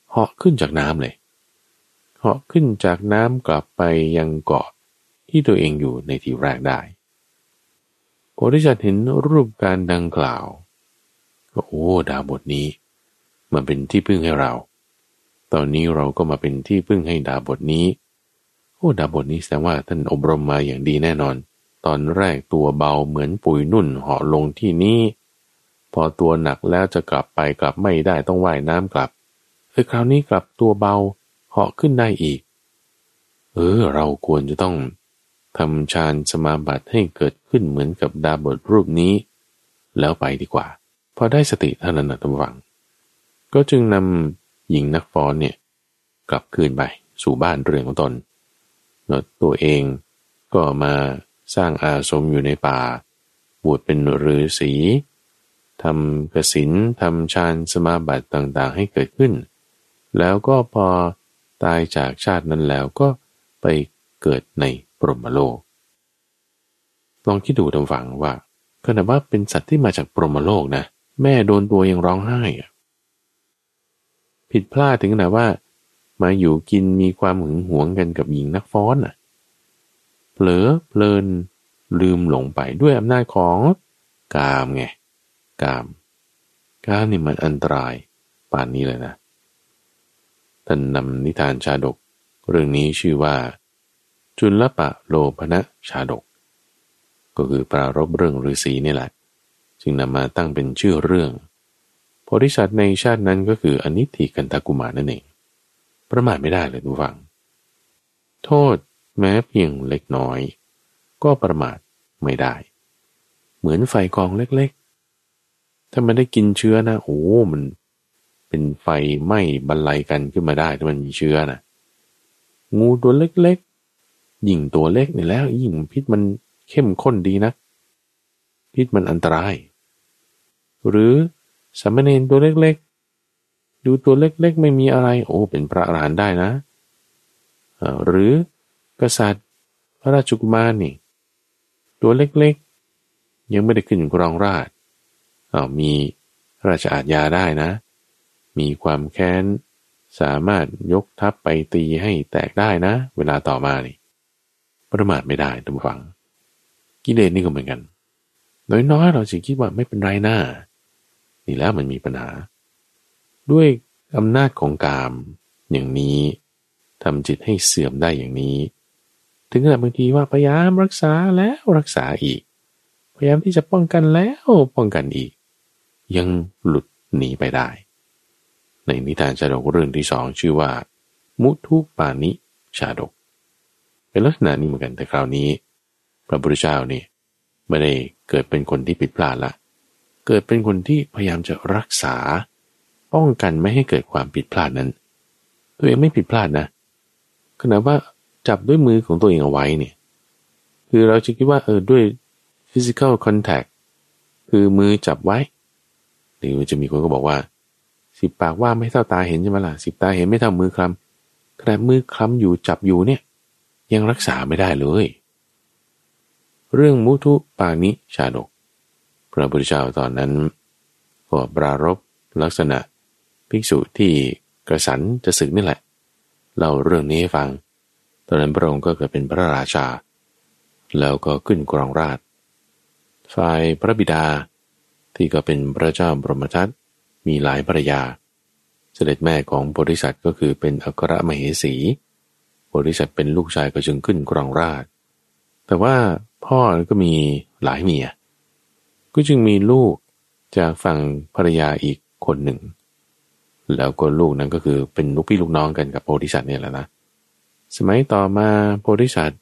Speaker 1: เหาะขึ้นจากน้ำเลยเหาะขึ้นจากน้ำกลับไปยังเกาะที่ตัวเองอยู่ในที่แรกได้โพธิสัตว์เห็นรูปการดังกล่าวก็โอ้ดาวบทนี้ มันเป็นที่พึ่งให้เรา ตอนนี้เราก็มาเป็นที่พึ่งให้ดาบทนี้โอ้ดาบทนี้แสดงว่าท่านอบรมมาอย่างดีแน่นอน ตอนแรกตัวเบาเหมือนปุ๋ยนุ่นเหาะลงที่นี้ พอตัวหนักแล้วจะกลับไปกลับไม่ได้ต้องว่ายน้ำกลับเฮ้คราวนี้กลับตัวเบาเหาะขึ้นได้อีก เออ เราควรจะต้องทำฌานสมาบัติให้เกิดขึ้นเหมือนกับดาบทรูปนี้ แล้วไปดีกว่า พอได้สติเท่านั้นนะท่านฟัง ก็จึงนำ หญิงนักฟ้อนเนี่ยกลับคืนไปสู่บ้านเรือนของตนเนตัวเองก็มาสร้างอาสมอยู่ในป่า บวชเป็นฤาษีทำกสินทำฌานสมาบัติต่างๆ ให้เกิดขึ้น แล้วก็พอตายจากชาตินั้นแล้วก็ไปเกิดในปรมโลก ลองคิดดูทำฝังว่าขณะว่าเป็นสัตว์ที่มาจากปรมโลกนะ แม่โดนตัวยังร้องไห้อะ ผิดพลาดถึงขนาดว่า มาอยู่กินมีความหึงหวงกันกับหญิงนักฟ้อนอะเผลอเพลินลืมหลงไปด้วยอำนาจของกามไงกามกามนี่มันอันตรายป่านนี้เลยนะท่านนำนิทานชาดก เรื่องนี้ชื่อว่า จุลปะโลภนะชาดก ก็คือปรารบเรื่องฤาษีนี่แหละ จึงนำมาตั้งเป็นชื่อเรื่อง โพธิสัตว์ในชาตินั้นก็คืออนิธิกันตกุมารนั่นเอง ประมาทไม่ได้เลยทุกฝัง โทษแม้เพียงเล็กน้อย ก็ประมาทไม่ได้ เหมือนไฟกองเล็กๆ ถ้ามันได้กินเชื้อนะโอ้มันเป็นไฟไหม้บรรลัยกันขึ้นมาได้ถ้ามันมีเชื้อนะงูตัวเล็กๆ ยิ่งตัวเล็กนี่แล้วยิ่งพิษมันเข้มข้นดีนะ พิษมันอันตราย หรือ สามเณรตัวเล็กๆ ดูตัวเล็กๆ ไม่มีอะไร โอ้เป็นพระอรหันต์ได้นะ หรือกษัตริย์พระราชกุมารนี่ ตัวเล็กๆ ยังไม่ได้ขึ้นกรองราชเอามีราชอาญาได้นะ มีความแค้นสามารถยกทัพไปตีให้แตกได้นะ เวลาต่อมานี่ ประมาทไม่ได้ทุกฝัง กิเลสนี่ก็เหมือนกัน น้อยๆ เราจะคิดว่าไม่เป็นไรหน้า นี่แล้วมันมีปัญหา ด้วยอำนาจของกามอย่างนี้ทำจิตให้เสื่อมได้อย่างนี้ ถึงขนาดบางทีว่าพยายามรักษาแล้วรักษาอีก พยายามที่จะป้องกันแล้วป้องกันอีก ยังหลุดหนีไปได้ ในนิทานชาดกเรื่องที่สองชื่อว่า มุทุปานิชาดก เป็นลักษณะนี้เหมือนกันแต่คราวนี้ พระพุทธเจ้านี่ไม่ได้เกิดเป็นคนที่ผิดพลาดละ เกิดเป็นคนที่พยายามจะรักษา ป้องกันไม่ให้เกิดความผิดพลาดนั้น ตัวเองไม่ผิดพลาดนะขณะว่าจับด้วยมือของตัวเองเอาไว้เนี่ย คือเราจะคิดว่าเออด้วย physical contact คือมือจับไว้หรือจะมีคนก็บอกว่า สิบปากว่าไม่เท่าตาเห็นใช่ไหมล่ะสิบตาเห็นไม่เท่ามือคลำขณะมือคลำอยู่จับอยู่เนี่ย ยังรักษาไม่ได้เลย เรื่องมุทุปานิชาดก พระพุทธเจ้าตอนนั้นก็ปรารบลักษณะ ภิกษุที่กระสันจะศึกนี่แหละเล่าเรื่องนี้ให้ฟัง ตอนนั้นพระองค์ก็เกิดเป็นพระราชา แล้วก็ขึ้นกรองราชฝ่ายพระบิดาที่ก็เป็นพระเจ้าบรมทัตมีหลายภรรยา เสด็จแม่ของโพธิสัตว์ก็คือเป็นอัครมเหสีโพธิสัตว์เป็นลูกชายก็จึงขึ้นกรองราช แต่ว่าพ่อก็มีหลายเมีย ก็จึงมีลูกจากฝั่งภรรยาอีกคนหนึ่ง แล้วก็ลูกนั้นก็คือเป็นลูกพี่ลูกน้องกันกับโพธิสัตว์เนี่ยแหละนะ สมัยต่อมาโพธิสัตว์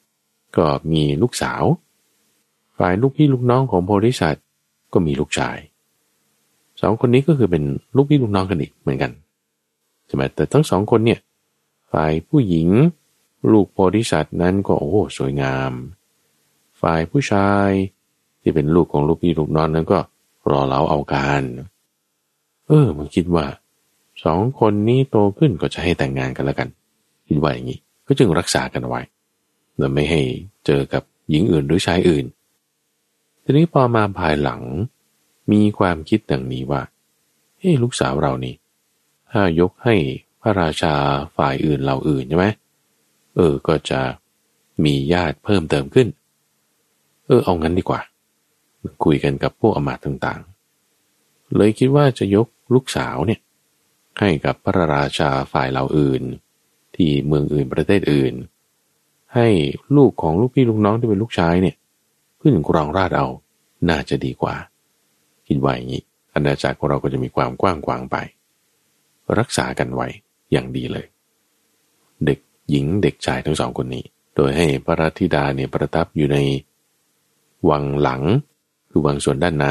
Speaker 1: ก็มีลูกสาว ฝ่ายลูกพี่ลูกน้องของโพธิสัตว์ก็มีลูกชาย สองคนนี้ก็คือเป็นลูกพี่ลูกน้องกันอีกเหมือนกันใช่ไหมแต่ทั้งสองคนเนี่ย ฝ่ายผู้หญิงลูกโพธิสัตว์นั้นก็โอ้สวยงาม ฝ่ายผู้ชาย ที่เป็นลูกของลูกพี่ลูกน้องนั้นก็รอเล้าเอาการ เออ มันคิดว่าสองคนนี้โตขึ้นก็จะให้แต่งงานกันแล้วกัน คิดว่าอย่างนี้ ก็จึงรักษากันไว้และไม่ให้เจอกับหญิงอื่นหรือชายอื่น ทีนี้พอมาภายหลัง มีความคิดดังนี้ว่าเฮ้ลูกสาวเรานี่ ถ้ายกให้พระราชาฝ่ายอื่นเราอื่นใช่ไหมเออ ก็จะมีญาติเพิ่มเติมขึ้น เออ เอางั้นดีกว่า คุยกันกับพวกอมาตต่างๆ เลยคิดว่าจะยกลูกสาวเนี่ยให้กับพระราชาฝ่ายเราอื่น ที่เมืองอื่นประเทศอื่น ให้ลูกของลูกพี่ลูกน้องที่เป็นลูกชายเนี่ยขึ้นกรองราชเอาน่าจะดีกว่า คิดว่าอย่างนี้อาณาจักรของเราก็จะมีความกว้างขวางไป รักษากันไว้อย่างดีเลย เด็กหญิงเด็กชายทั้งสองคนนี้ โดยให้พระราธิดาเนี่ยประทับอยู่ในวังหลัง คือวางส่วนด้านใน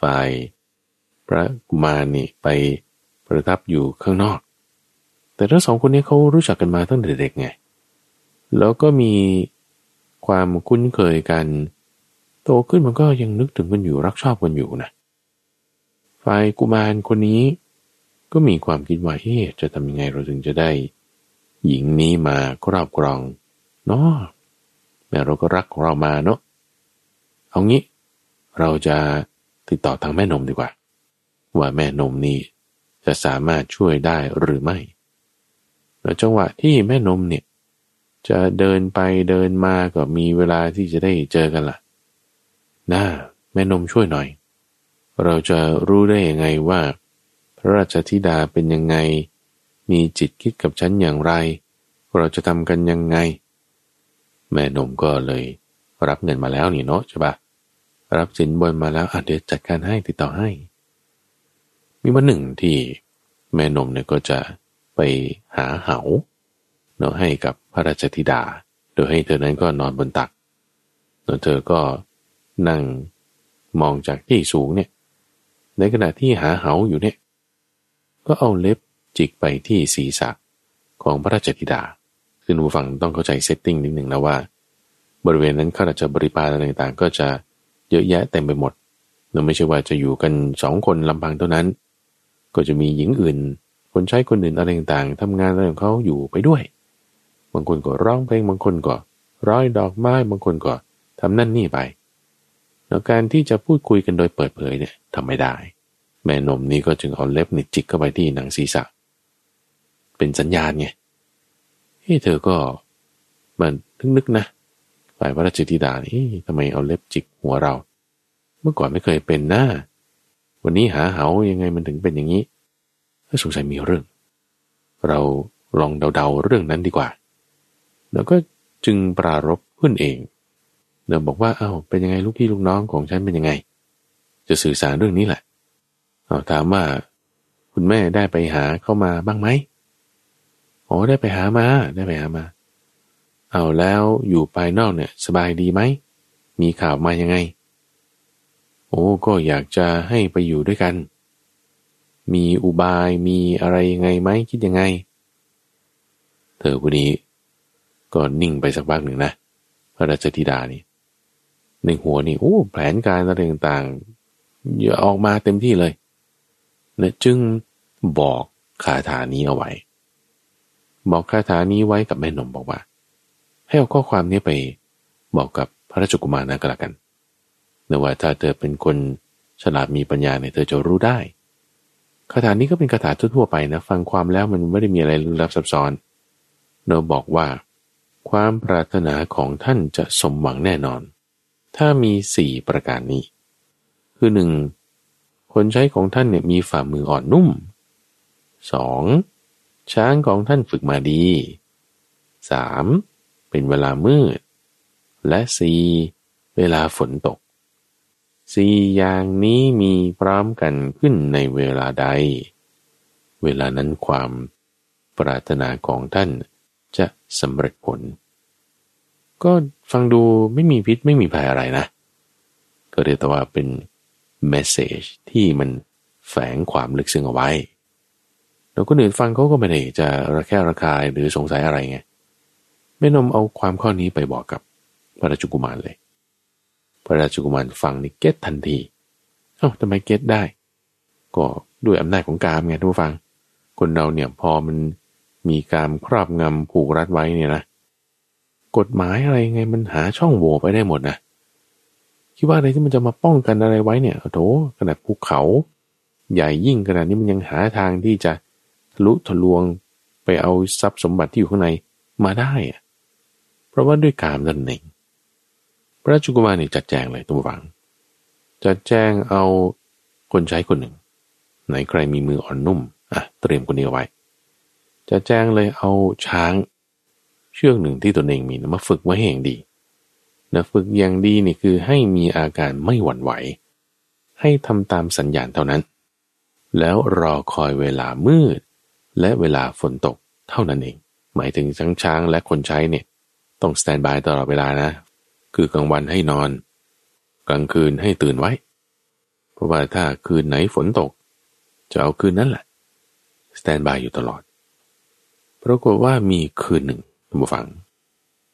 Speaker 1: ฝ่ายพระกุมารนี่ไปประทับอยู่ข้างนอก แต่ทั้งสองคนนี้เขารู้จักกันมาตั้งแต่เด็กไง แล้วก็มีความคุ้นเคยกัน โตขึ้นมันก็ยังนึกถึงกันอยู่รักชอบกันอยู่นะ ฝ่ายกุมารคนนี้ ก็มีความคิดว่าเอ๊จะทำยังไงเราถึงจะได้ หญิงนี้มาครอบครองเนาะแม่เราก็รักของเรามาเนาะเอางี้ เราจะติดต่อทางแม่นมดีกว่า ว่าแม่นมนี้จะสามารถช่วยได้หรือไม่ แล้วจังหวะที่แม่นมเนี่ยจะเดินไปเดินมาก็มีเวลาที่จะได้เจอกันละ่ะน่าแม่นมช่วยหน่อย เราจะรู้ได้ยังไงว่า พระราชธิดาเป็นยังไง มีจิตคิดกับฉันอย่างไร เราจะทำกันยังไง แม่นมก็เลยรับเงินมาแล้วนี่เนาะใช่ปะ รับสินบนมาแล้วอะเดี๋ยวจัดการให้ติดต่อให้ มีวันหนึ่งที่แม่นมเนี่ยก็จะไปหาเหาเนาะให้กับพระราชธิดา โดยให้เธอนั้นก็นอนบนตักแล้วเธอก็นั่งมองจากที่สูงเนี่ย ในขณะที่หาเหาอยู่เนี่ย ก็เอาเล็บจิกไปที่ศีรษะของพระราชธิดา คือผู้ฟังต้องเข้าใจเซตติ้งนิดหนึ่งนะว่า บริเวณนั้นข้าราชบริพารอะไรต่างๆ ก็จะ เยอะแยะเต็มไปหมดเราไม่ใช่ว่าจะอยู่กันสองคนลำพังเท่านั้น ก็จะมีหญิงอื่น คนใช้คนอื่นอะไรต่างๆทำงานอะไรของเขาอยู่ไปด้วย บางคนก็ร้องเพลงบางคนก็ ร้อยดอกไม้บางคนก็ทำนั่นนี่ไปแล้วการที่จะพูดคุยกันโดยเปิดเผยเนี่ยทำไม่ได้ แม่นมนี้ก็จึงเอาเล็บนิจิกเข้าไปที่หนังศีรษะ เป็นสัญญาณไงเฮ้เธอก็มันนึกๆนะ ฝ่ายพระราชธิดานี่ทำไมเอาเล็บจิกหัวเรา เมื่อก่อนไม่เคยเป็นหน้า วันนี้หาเหายังไงมันถึงเป็นอย่างนี้ถ้าสงสัยมีเรื่อง เราลองเดาๆเรื่องนั้นดีกว่า แล้วก็จึงปรารบขึ้นเองเดิมบอกว่าเอา้าเป็นยังไงลูกพี่ลูกน้องของฉันเป็นยังไง จะสื่อสารเรื่องนี้แหละเอาถามว่าคุณแม่ได้ไปหาเข้ามาบ้างไหมโอ้ได้ไปหามาได้ไปหามา เอาแล้วอยู่ภายนอกเนี่ย สบายดีไหม มีข่าวมายังไง โอ้ก็อยากจะให้ไปอยู่ด้วยกัน มีอุบายมีอะไรยังไงไหมคิดยังไง เธอคนนี้ก็นิ่งไปสักพักหนึ่งนะพระราชธิดานี่ในหัวนี่โอ้แผนการอะไรต่างๆอย่าออกมาเต็มที่เลยเนี่ยจึงบอกคาถานี้เอาไว้ บอกคาถานี้ไว้กับแม่นมบอกว่า ให้เอาข้อความนี้ไปบอกกับพระราชกุมารนะก็แล้วกันเนื่อว่าถ้าเธอเป็นคนฉลาดมีปัญญาเนี่ยเธอจะรู้ได้คาถานี้ก็เป็นคาถาทั่วไปนะ ฟังความแล้วมันไม่ได้มีอะไรลึกลับซับซ้อนเนบอกว่า ความปรารถนาของท่านจะสมหวังแน่นอน ถ้ามีสี่ประการนี้ คือหนึ่งคนใช้ของท่านเนี่ยมีฝ่ามืออ่อนนุ่มสองช้างของท่านฝึกมาดีสาม เป็นเวลามืด และสี่เวลาฝนตกสี่อย่างนี้มีพร้อมกันขึ้นในเวลาใด เวลานั้นความปรารถนาของท่านจะสำเร็จผล ก็ฟังดูไม่มีพิษไม่มีภัยอะไรนะ ก็เรียกว่าเป็นเมสเซจที่มันแฝงความลึกซึ้งเอาไว้ แล้วคนอื่นฟังเขาก็ไม่ได้จะระแคะระคายหรือสงสัยอะไรไง แม่นมเอาความข้อนี้ไปบอกกับพระราชกุมารเลย พระราชกุมารฟังนี่เก็ตทันทีเอ้าทำไมเก็ตได้ ก็ด้วยอำนาจของกามไงทุกฟัง คนเราเนี่ยพอมันมีการครอบงำผูกรัดไว้เนี่ยนะ กฎหมายอะไรไงมันหาช่องโหว่ไปได้หมดนะ คิดว่าอะไรที่มันจะมาป้องกันอะไรไว้เนี่ยโถขนาดภูเขา ใหญ่ยิ่งขนาดนี้มันยังหาทางที่จะทะลุทะลวงไปเอาทรัพย์สมบัติที่อยู่ข้างในมาได้อะ เพราะว่าด้วยกามนั่นเองพระจุกุมารนี่จัดแจงเลยตัวฟัง จัดแจงเอาคนใช้คนหนึ่ง ไหนใครมีมืออ่อนนุ่มอะเตรียมคนนี้เอาไว้จะแจงเลยเอาช้าง เชือกหนึ่งที่ตนเองมีนะมาฝึกไว้อย่างดีนะฝึกอย่างดีนี่คือให้มีอาการไม่หวั่นไหว ให้ทำตามสัญญาณเท่านั้น แล้วรอคอยเวลามืด และเวลาฝนตกเท่านั้นเอง หมายถึงช้างช้างและคนใช้เนี่ย ต้องสแตนบายตลอดเวลานะ คือกลางวันให้นอน กลางคืนให้ตื่นไว้ เพราะว่าถ้าคืนไหนฝนตก จะเอาคืนนั้นแหละสแตนบายอยู่ตลอดปรากฏว่ามีคืนหนึ่งท่านผู้ฟัง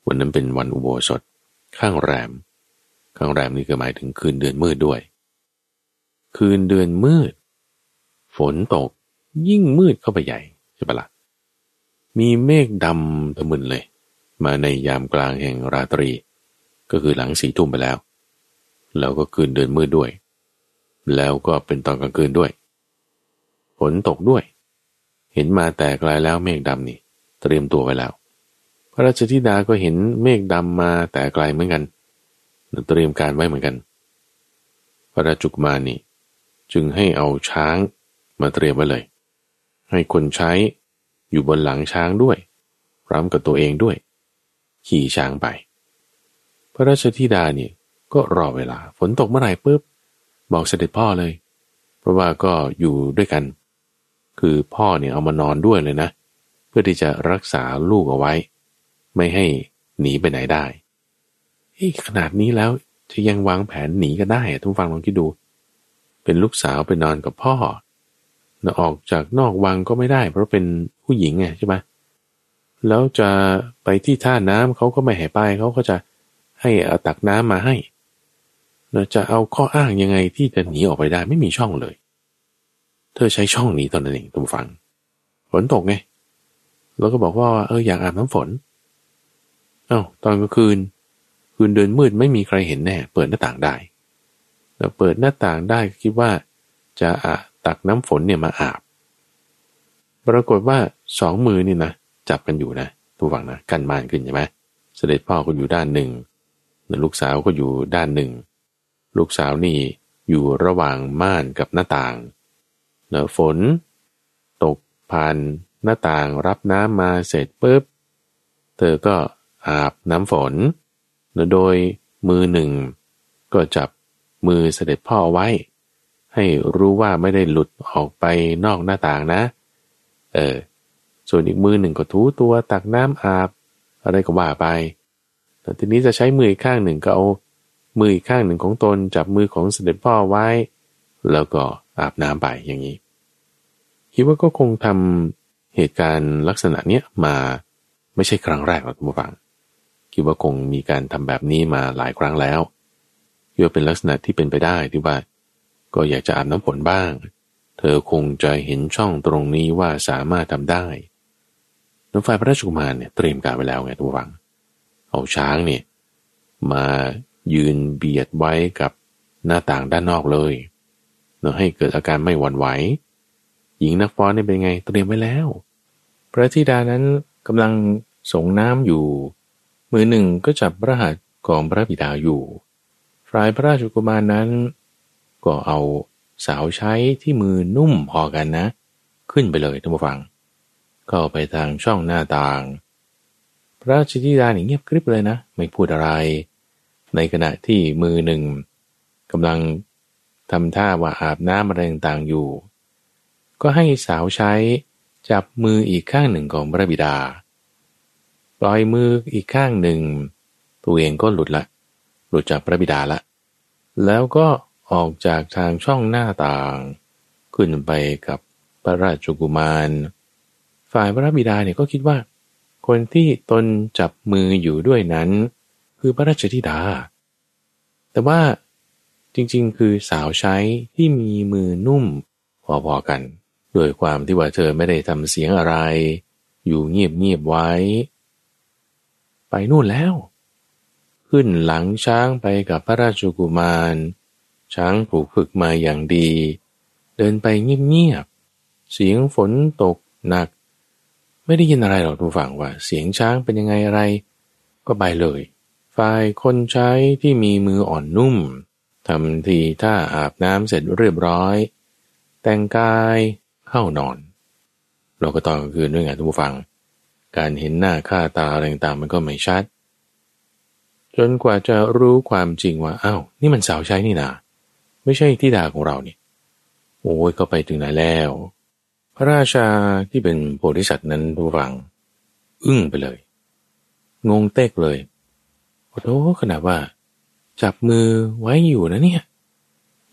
Speaker 1: วันนั้นเป็นวันอุโบสถ ข้างแรม ข้างแรมนี่ก็หมายถึงคืนเดือนมืดด้วย คืนเดือนมืด ฝนตกยิ่งมืดเข้าไปใหญ่ใช่ปะละ่ะมีเมฆดำทะมึนเลย มาในยามกลางแห่งราตรี ก็คือหลังสี่ทุ่มไปแล้ว แล้วก็คืนเดินมืดด้วย แล้วก็เป็นตอนกลางคืนด้วยฝนตกด้วย เห็นมาแต่ไกลแล้วเมฆดำนี่เตรียมตัวไว้แล้ว พระราชธิดาก็เห็นเมฆดำมาแต่ไกลเหมือนกันเตรียมการไว้เหมือนกัน พระราชุกมานี่จึงให้เอาช้างมาเตรียมไว้เลย ให้คนใช้อยู่บนหลังช้างด้วย พร้อมกับตัวเองด้วย ขี่ช้างไป พระราชธิดาเนี่ยก็รอเวลา ฝนตกเมื่อไหร่ปุ๊บบอกเสด็จพ่อเลย เพราะว่าก็อยู่ด้วยกัน คือพ่อเนี่ยเอามานอนด้วยเลยนะ เพื่อที่จะรักษาลูกเอาไว้ ไม่ให้หนีไปไหนได้ขนาดนี้แล้วจะยังวางแผนหนีก็ได้ทุกฟังลองคิดดู เป็นลูกสาวไปนอนกับพ่อนะออกจากนอกวังก็ไม่ได้ เพราะเป็นผู้หญิงไงใช่ไหม แล้วจะไปที่ท่าน้ำเขาก็ไม่ให้ไปเขาก็จะให้เอาตักน้ำมาให้ เราจะเอาข้ออ้างยังไงที่จะหนีออกไปได้ไม่มีช่องเลย เธอใช้ช่องนี้ตอนนั้นเองทุกฟัง ฝนตกไง แล้วก็บอกว่าเอออยากอาบน้ำฝน เอา้าตอนกลางคืน คืนเดินมืดไม่มีใครเห็นแน่ เปิดหน้าต่างได้เราเปิดหน้าต่างได้คิดว่า จะอาตักน้ำฝนเนี่ยมาอาบ ปรากฏว่าสองมือนี่นะ จับกันอยู่นะทุกฝั่งนะกันมานขึ้นใช่ไหมเสด็จพ่อก็อยู่ด้านหนึ่งลูกสาวก็อยู่ด้านหนึ่ง ลูกสาวนี่อยู่ระหว่างม่านกับหน้าต่างเนฝน ตกผ่านหน้าต่างรับน้ำมาเสร็จปุ๊บ เธอก็อาบน้ำฝนโดยมือหนึ่ง ก็จับมือเสด็จพ่อไว้ ให้รู้ว่าไม่ได้หลุดออกไปนอกหน้าต่างนะ เออ ส่วนอีกมือหนึ่งก็ทูตัวตักน้ำอาบ อะไรก็ว่าไป แต่ทีนี้จะใช้มือข้างหนึ่งก็เอามือข้างหนึ่งของตนจับมือของเสด็จพ่อไว้ แล้วก็อาบน้ำไปอย่างนี้คิดว่าก็คงทำเหตุการณ์ลักษณะเนี้ยมาไม่ใช่ครั้งแรกหรอกทุกฝัง คิดว่าคงมีการทำแบบนี้มาหลายครั้งแล้วคิดว่าเป็นลักษณะที่เป็นไปได้ที่ว่า ก็อยากจะอาบน้ำฝนบ้าง เธอคงจะเห็นช่องตรงนี้ว่าสามารถทำได้ น้ำไฟพระราชกุมารเนี่ยเตรียมการไว้แล้วไงทุกฝัง เอาช้างเนี่ยมายืนเบียดไว้กับหน้าต่างด้านนอกเลยเพื่อให้เกิดอาการไม่หวั่นไหว หญิงนักฟ้อนเนี่ยเป็นไงเตรียมไว้แล้ว พระธิดานั้นกำลังส่งน้ำอยู่ มือหนึ่งก็จับพระหัตถ์ของพระบิดาอยู่ ฝ่ายพระราชกุมารนั้น ก็เอาสาวใช้ที่มือนุ่มพอกันนะ ขึ้นไปเลยท่านผู้ฟัง ก็ไปทางช่องหน้าต่าง พระชิติดาเงียบกริบเลยนะ ไม่พูดอะไร ในขณะที่มือหนึ่งกำลังทำท่าว่าอาบน้ำอะไรต่างๆอยู่ ก็ให้สาวใช้จับมืออีกข้างหนึ่งของพระบิดา ปล่อยมืออีกข้างหนึ่ง ตัวเองก็หลุดละ หลุดจากพระบิดาละ แล้วก็ออกจากทางช่องหน้าต่าง ขึ้นไปกับพระราชกุมาร ฝ่ายพระบิดาเนี่ยก็คิดว่า คนที่ตนจับมืออยู่ด้วยนั้น คือพระราชธิดา แต่ว่าจริงๆ คือสาวใช้ที่มีมือนุ่มพอๆกันโดยความที่ว่าเธอไม่ได้ทำเสียงอะไร อยู่เงียบๆไว้ ไปนู่นแล้ว ขึ้นหลังช้างไปกับพระราชกุมาร ช้างผูกฝึกมาอย่างดี เดินไปเงียบๆเสียงฝนตกหนัก ไม่ได้ยินอะไรหรอกทุกฝั่งว่า เสียงช้างเป็นยังไงอะไร ก็ไปเลย ฝ่ายคนใช้ที่มีมืออ่อนนุ่มทำทีถ้าอาบน้ำเสร็จเรียบร้อย แต่งกายเข้านอน เราก็ตอนกลางคืนด้วยไงทุกฝั่งการเห็นหน้าค่าตาอะไรต่างมันก็ไม่ชัด จนกว่าจะรู้ความจริงว่าอา้าวนี่มันสาวใช้นี่นาไม่ใช่ที่ดาของเราเนี่ยโอ้ยก็ไปถึงไหนแล้ว ราชาที่เป็นโพธิสัตว์นั้นดูฟัง อึ้งไปเลย งงเต๊กเลยโอ้โหขนาดว่า จับมือไว้อยู่นะเนี่ย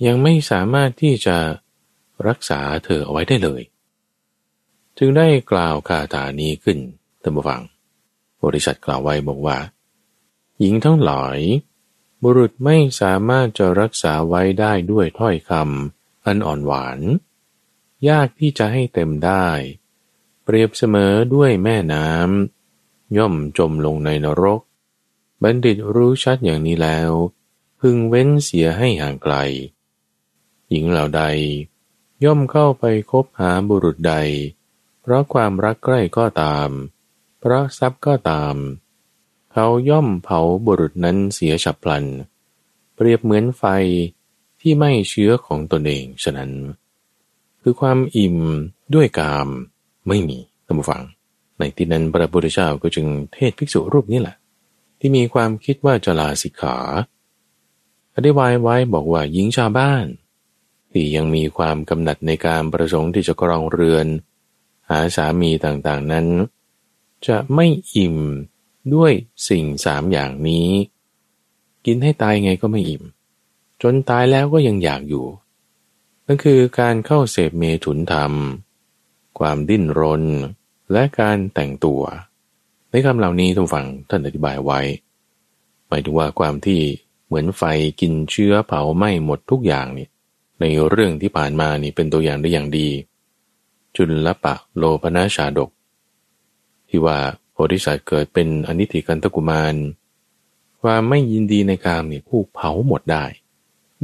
Speaker 1: ยังไม่สามารถที่จะรักษาเธอเอาไว้ได้เลย จึงได้กล่าวคาถานี้ขึ้นตามฟัง บริษัทกล่าวไว้บอกว่า หญิงทั้งหลาย บุรุษไม่สามารถจะรักษาไว้ได้ด้วยถ้อยคำอันอ่อนหวาน ยากที่จะให้เต็มได้ เปรียบเสมอด้วยแม่น้ำย่อมจมลงในนรก บัณฑิตรู้ชัดอย่างนี้แล้ว พึงเว้นเสียให้ห่างไกล หญิงเหล่าใด ย่อมเข้าไปคบหาบุรุษใด เพราะความรักใกล้ก็ตาม เพราะทรัพย์ก็ตาม เขาย่อมเผาบุรุษนั้นเสียฉับพลัน เปรียบเหมือนไฟที่ไม่เชื้อของตนเองฉะนั้น คือความอิ่มด้วยกามไม่มีท่านผู้ฟัง ในที่นั้นพระพุทธเจ้าก็จึงเทศภิกษุรูปนี้แหละ ที่มีความคิดว่าจะลาสิกขาอธิบายไว้บอกว่าหญิงชาวบ้าน ที่ยังมีความกำหนัดในการประสงค์ที่จะกรองเรือน หาสามีต่างๆนั้น จะไม่อิ่มด้วยสิ่งสามอย่างนี้ กินให้ตายไงก็ไม่อิ่ม จนตายแล้วก็ยังอยากอยู่ นั่นคือการเข้าเสพเมถุนธรรม ความดิ้นรน และการแต่งตัว ในคำเหล่านี้ทุกฝั่งท่านอธิบายไว้หมายถึงว่าความที่เหมือนไฟกินเชื้อเผาไหม้หมดทุกอย่างนี่ในเรื่องที่ผ่านมานี่เป็นตัวอย่างได้อย่างดี จุลปะโลภนาชาดก ที่ว่าโพธิสัตว์เกิดเป็นอนิติกันตกุมาร ความไม่ยินดีในกามนี่ผู้เผาหมดได้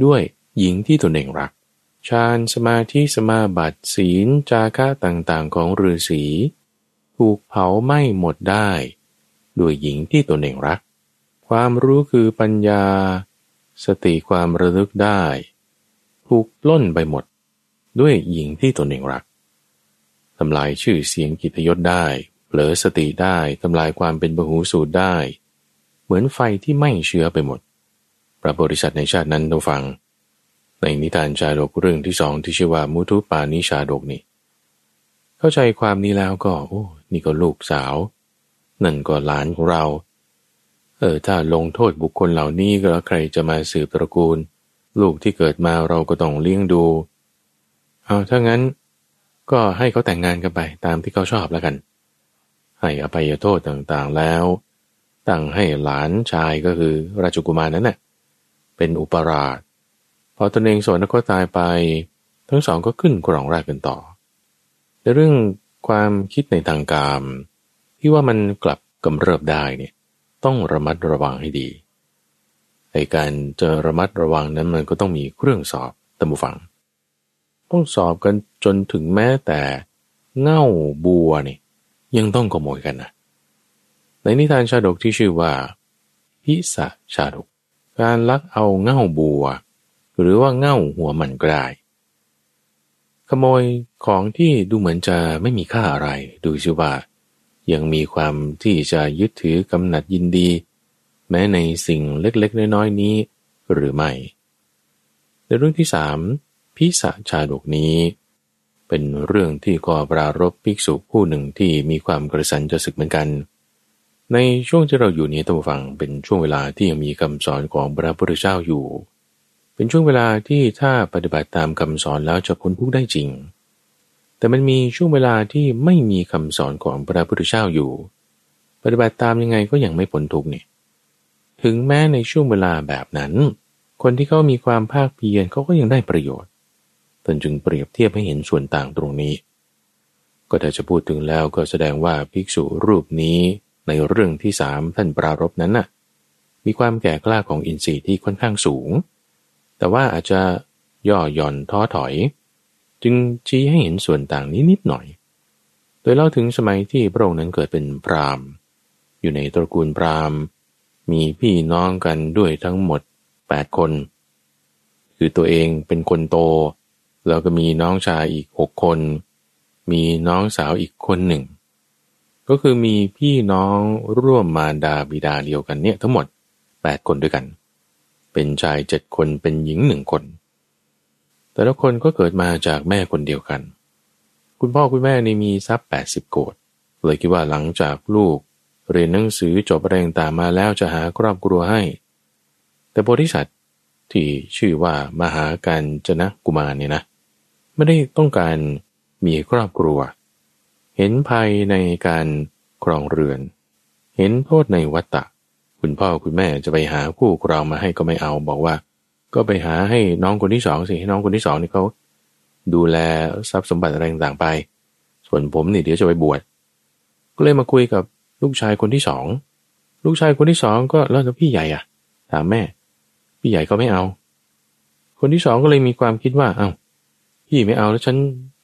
Speaker 1: ด้วยหญิงที่ตนเองรัก ฌานสมาธิสมาบัติศีลจาระต่างๆของฤาษีถูกเผาไหม้หมดได้ ด้วยหญิงที่ตนเองรัก ความรู้คือปัญญา สติความระลึกได้ ถูกล้นไปหมด ด้วยหญิงที่ตนเองรักทำลายชื่อเสียงกิตยศได้เผลอสติได้ทำลายความเป็นบหูสูตรได้ เหมือนไฟที่ไหม้เชื้อไปหมด พระบริษัทในชาตินั้นต้องฟัง ในนิทานชาดกเรื่องที่สองที่ชื่อว่ามุทุปานิชาดกนี่ เข้าใจความนี้แล้วก็ โอ้นี่ก็ลูกสาว นั่นก็หลานของเรา เออถ้าลงโทษบุคคลเหล่านี้ก็แล้วใครจะมาสืบตระกูล ลูกที่เกิดมาเราก็ต้องเลี้ยงดู เอาถ้างั้น ก็ให้เขาแต่งงานกันไปตามที่เขาชอบแล้วกัน ให้อภัยโทษต่างๆแล้วตั้งให้หลานชายก็คือราชกุมารนั้นน่ะเป็นอุปราช อตนเองสวนก็ตายไป ทั้งสองก็ขึ้นกรองรากันต่อ ในเรื่องความคิดในทางการ ที่ว่ามันกลับกำเริบได้เนี่ยต้องระมัดระวังให้ดีในการจะระมัดระวังนั้นมันก็ต้องมีเครื่องสอบตัมฟัง ต้องสอบกันจนถึงแม้แต่เง่าบัวนี่ยังต้องขโมยกันนะในนิทานชาดกที่ชื่อว่าพิสะชาดก การลักเอาเง่าบัว หรือว่าเง่าหัวมันก็ได้ ขโมยของที่ดูเหมือนจะไม่มีค่าอะไร ดูชิว่า ยังมีความที่จะยึดถือกำหนัดยินดี แม้ในสิ่งเล็กๆ น้อยๆนี้ หรือไม่ ในเรื่องที่สามพิสะชาดกนี้ เป็นเรื่องที่ก่อปรารบภิกษุผู้หนึ่งที่มีความกระสันจะศึกเหมือนกันในช่วงที่เราอยู่นี้ตั้งฟังเป็นช่วงเวลาที่ยังมีคำสอนของพระพุทธเจ้าอยู่ เป็นช่วงเวลาที่ถ้าปฏิบัติตามคำสอนแล้วจะพ้นทุกข์ได้จริง แต่มันมีช่วงเวลาที่ไม่มีคำสอนของพระพุทธเจ้าอยู่ ปฏิบัติตามยังไงก็ยังไม่พ้นทุกข์นี่ถึงแม้ในช่วงเวลาแบบนั้น คนที่เขามีความภาคเพียรเขาก็ยังได้ประโยชน์ตนจึงเปรียบเทียบให้เห็นส่วนต่างตรงนี้ ก็ถ้าจะพูดถึงแล้วก็แสดงว่าภิกษุรูปนี้ในเรื่องที่สามท่านปรารบนั้นน่ะ มีความแก่กล้าของอินทรีย์ที่ค่อนข้างสูง แต่ว่าอาจจะย่อหย่อนท้อถอย จึงชี้ให้เห็นส่วนต่างนี้นิดหน่อย โดยเล่าถึงสมัยที่พระองค์นั้นเกิดเป็นพราหมณ์ อยู่ในตระกูลพราหมณ์ มีพี่น้องกันด้วยทั้งหมด 8 คน คือตัวเองเป็นคนโต แล้วก็มีน้องชายอีก 6 คน มีน้องสาวอีกคนหนึ่ง ก็คือมีพี่น้องร่วมมารดาบิดาเดียวกันเนี่ยทั้งหมด 8 คนด้วยกันเเป็นชายเจ็ดคนเป็นหญิงหนึ่งคน แต่ละคนก็เกิดมาจากแม่คนเดียวกัน คุณพ่อคุณแม่นี่มีทรัพย์แปดสิบโกดเลยคิดว่าหลังจากลูก เรียนหนังสือจบแรงตามมาแล้วจะหาครอบครัวให้ แต่โพธิสัตว์ที่ชื่อว่ามหาการจนะกุมารเนี่ยนะ ไม่ได้ต้องการมีครอบครัว เห็นภัยในการครองเรือน เห็นโทษในวัตตะ คุณพ่อคุณแม่จะไปหาคู่ครองมาให้ก็ไม่เอาบอกว่า ก็ไปหาให้น้องคนที่สองสิให้น้องคนที่สองนี่เขาดูแลทรัพย์สมบัติอะไรต่างๆไป ส่วนผมนี่เดี๋ยวจะไปบวชก็เลยมาคุยกับลูกชายคนที่สองลูกชายคนที่สองก็แล้วพี่ใหญ่อะถามแม่ พี่ใหญ่ก็ไม่เอา คนที่สองก็เลยมีความคิดว่าเอา้าพี่ไม่เอาแล้วฉัน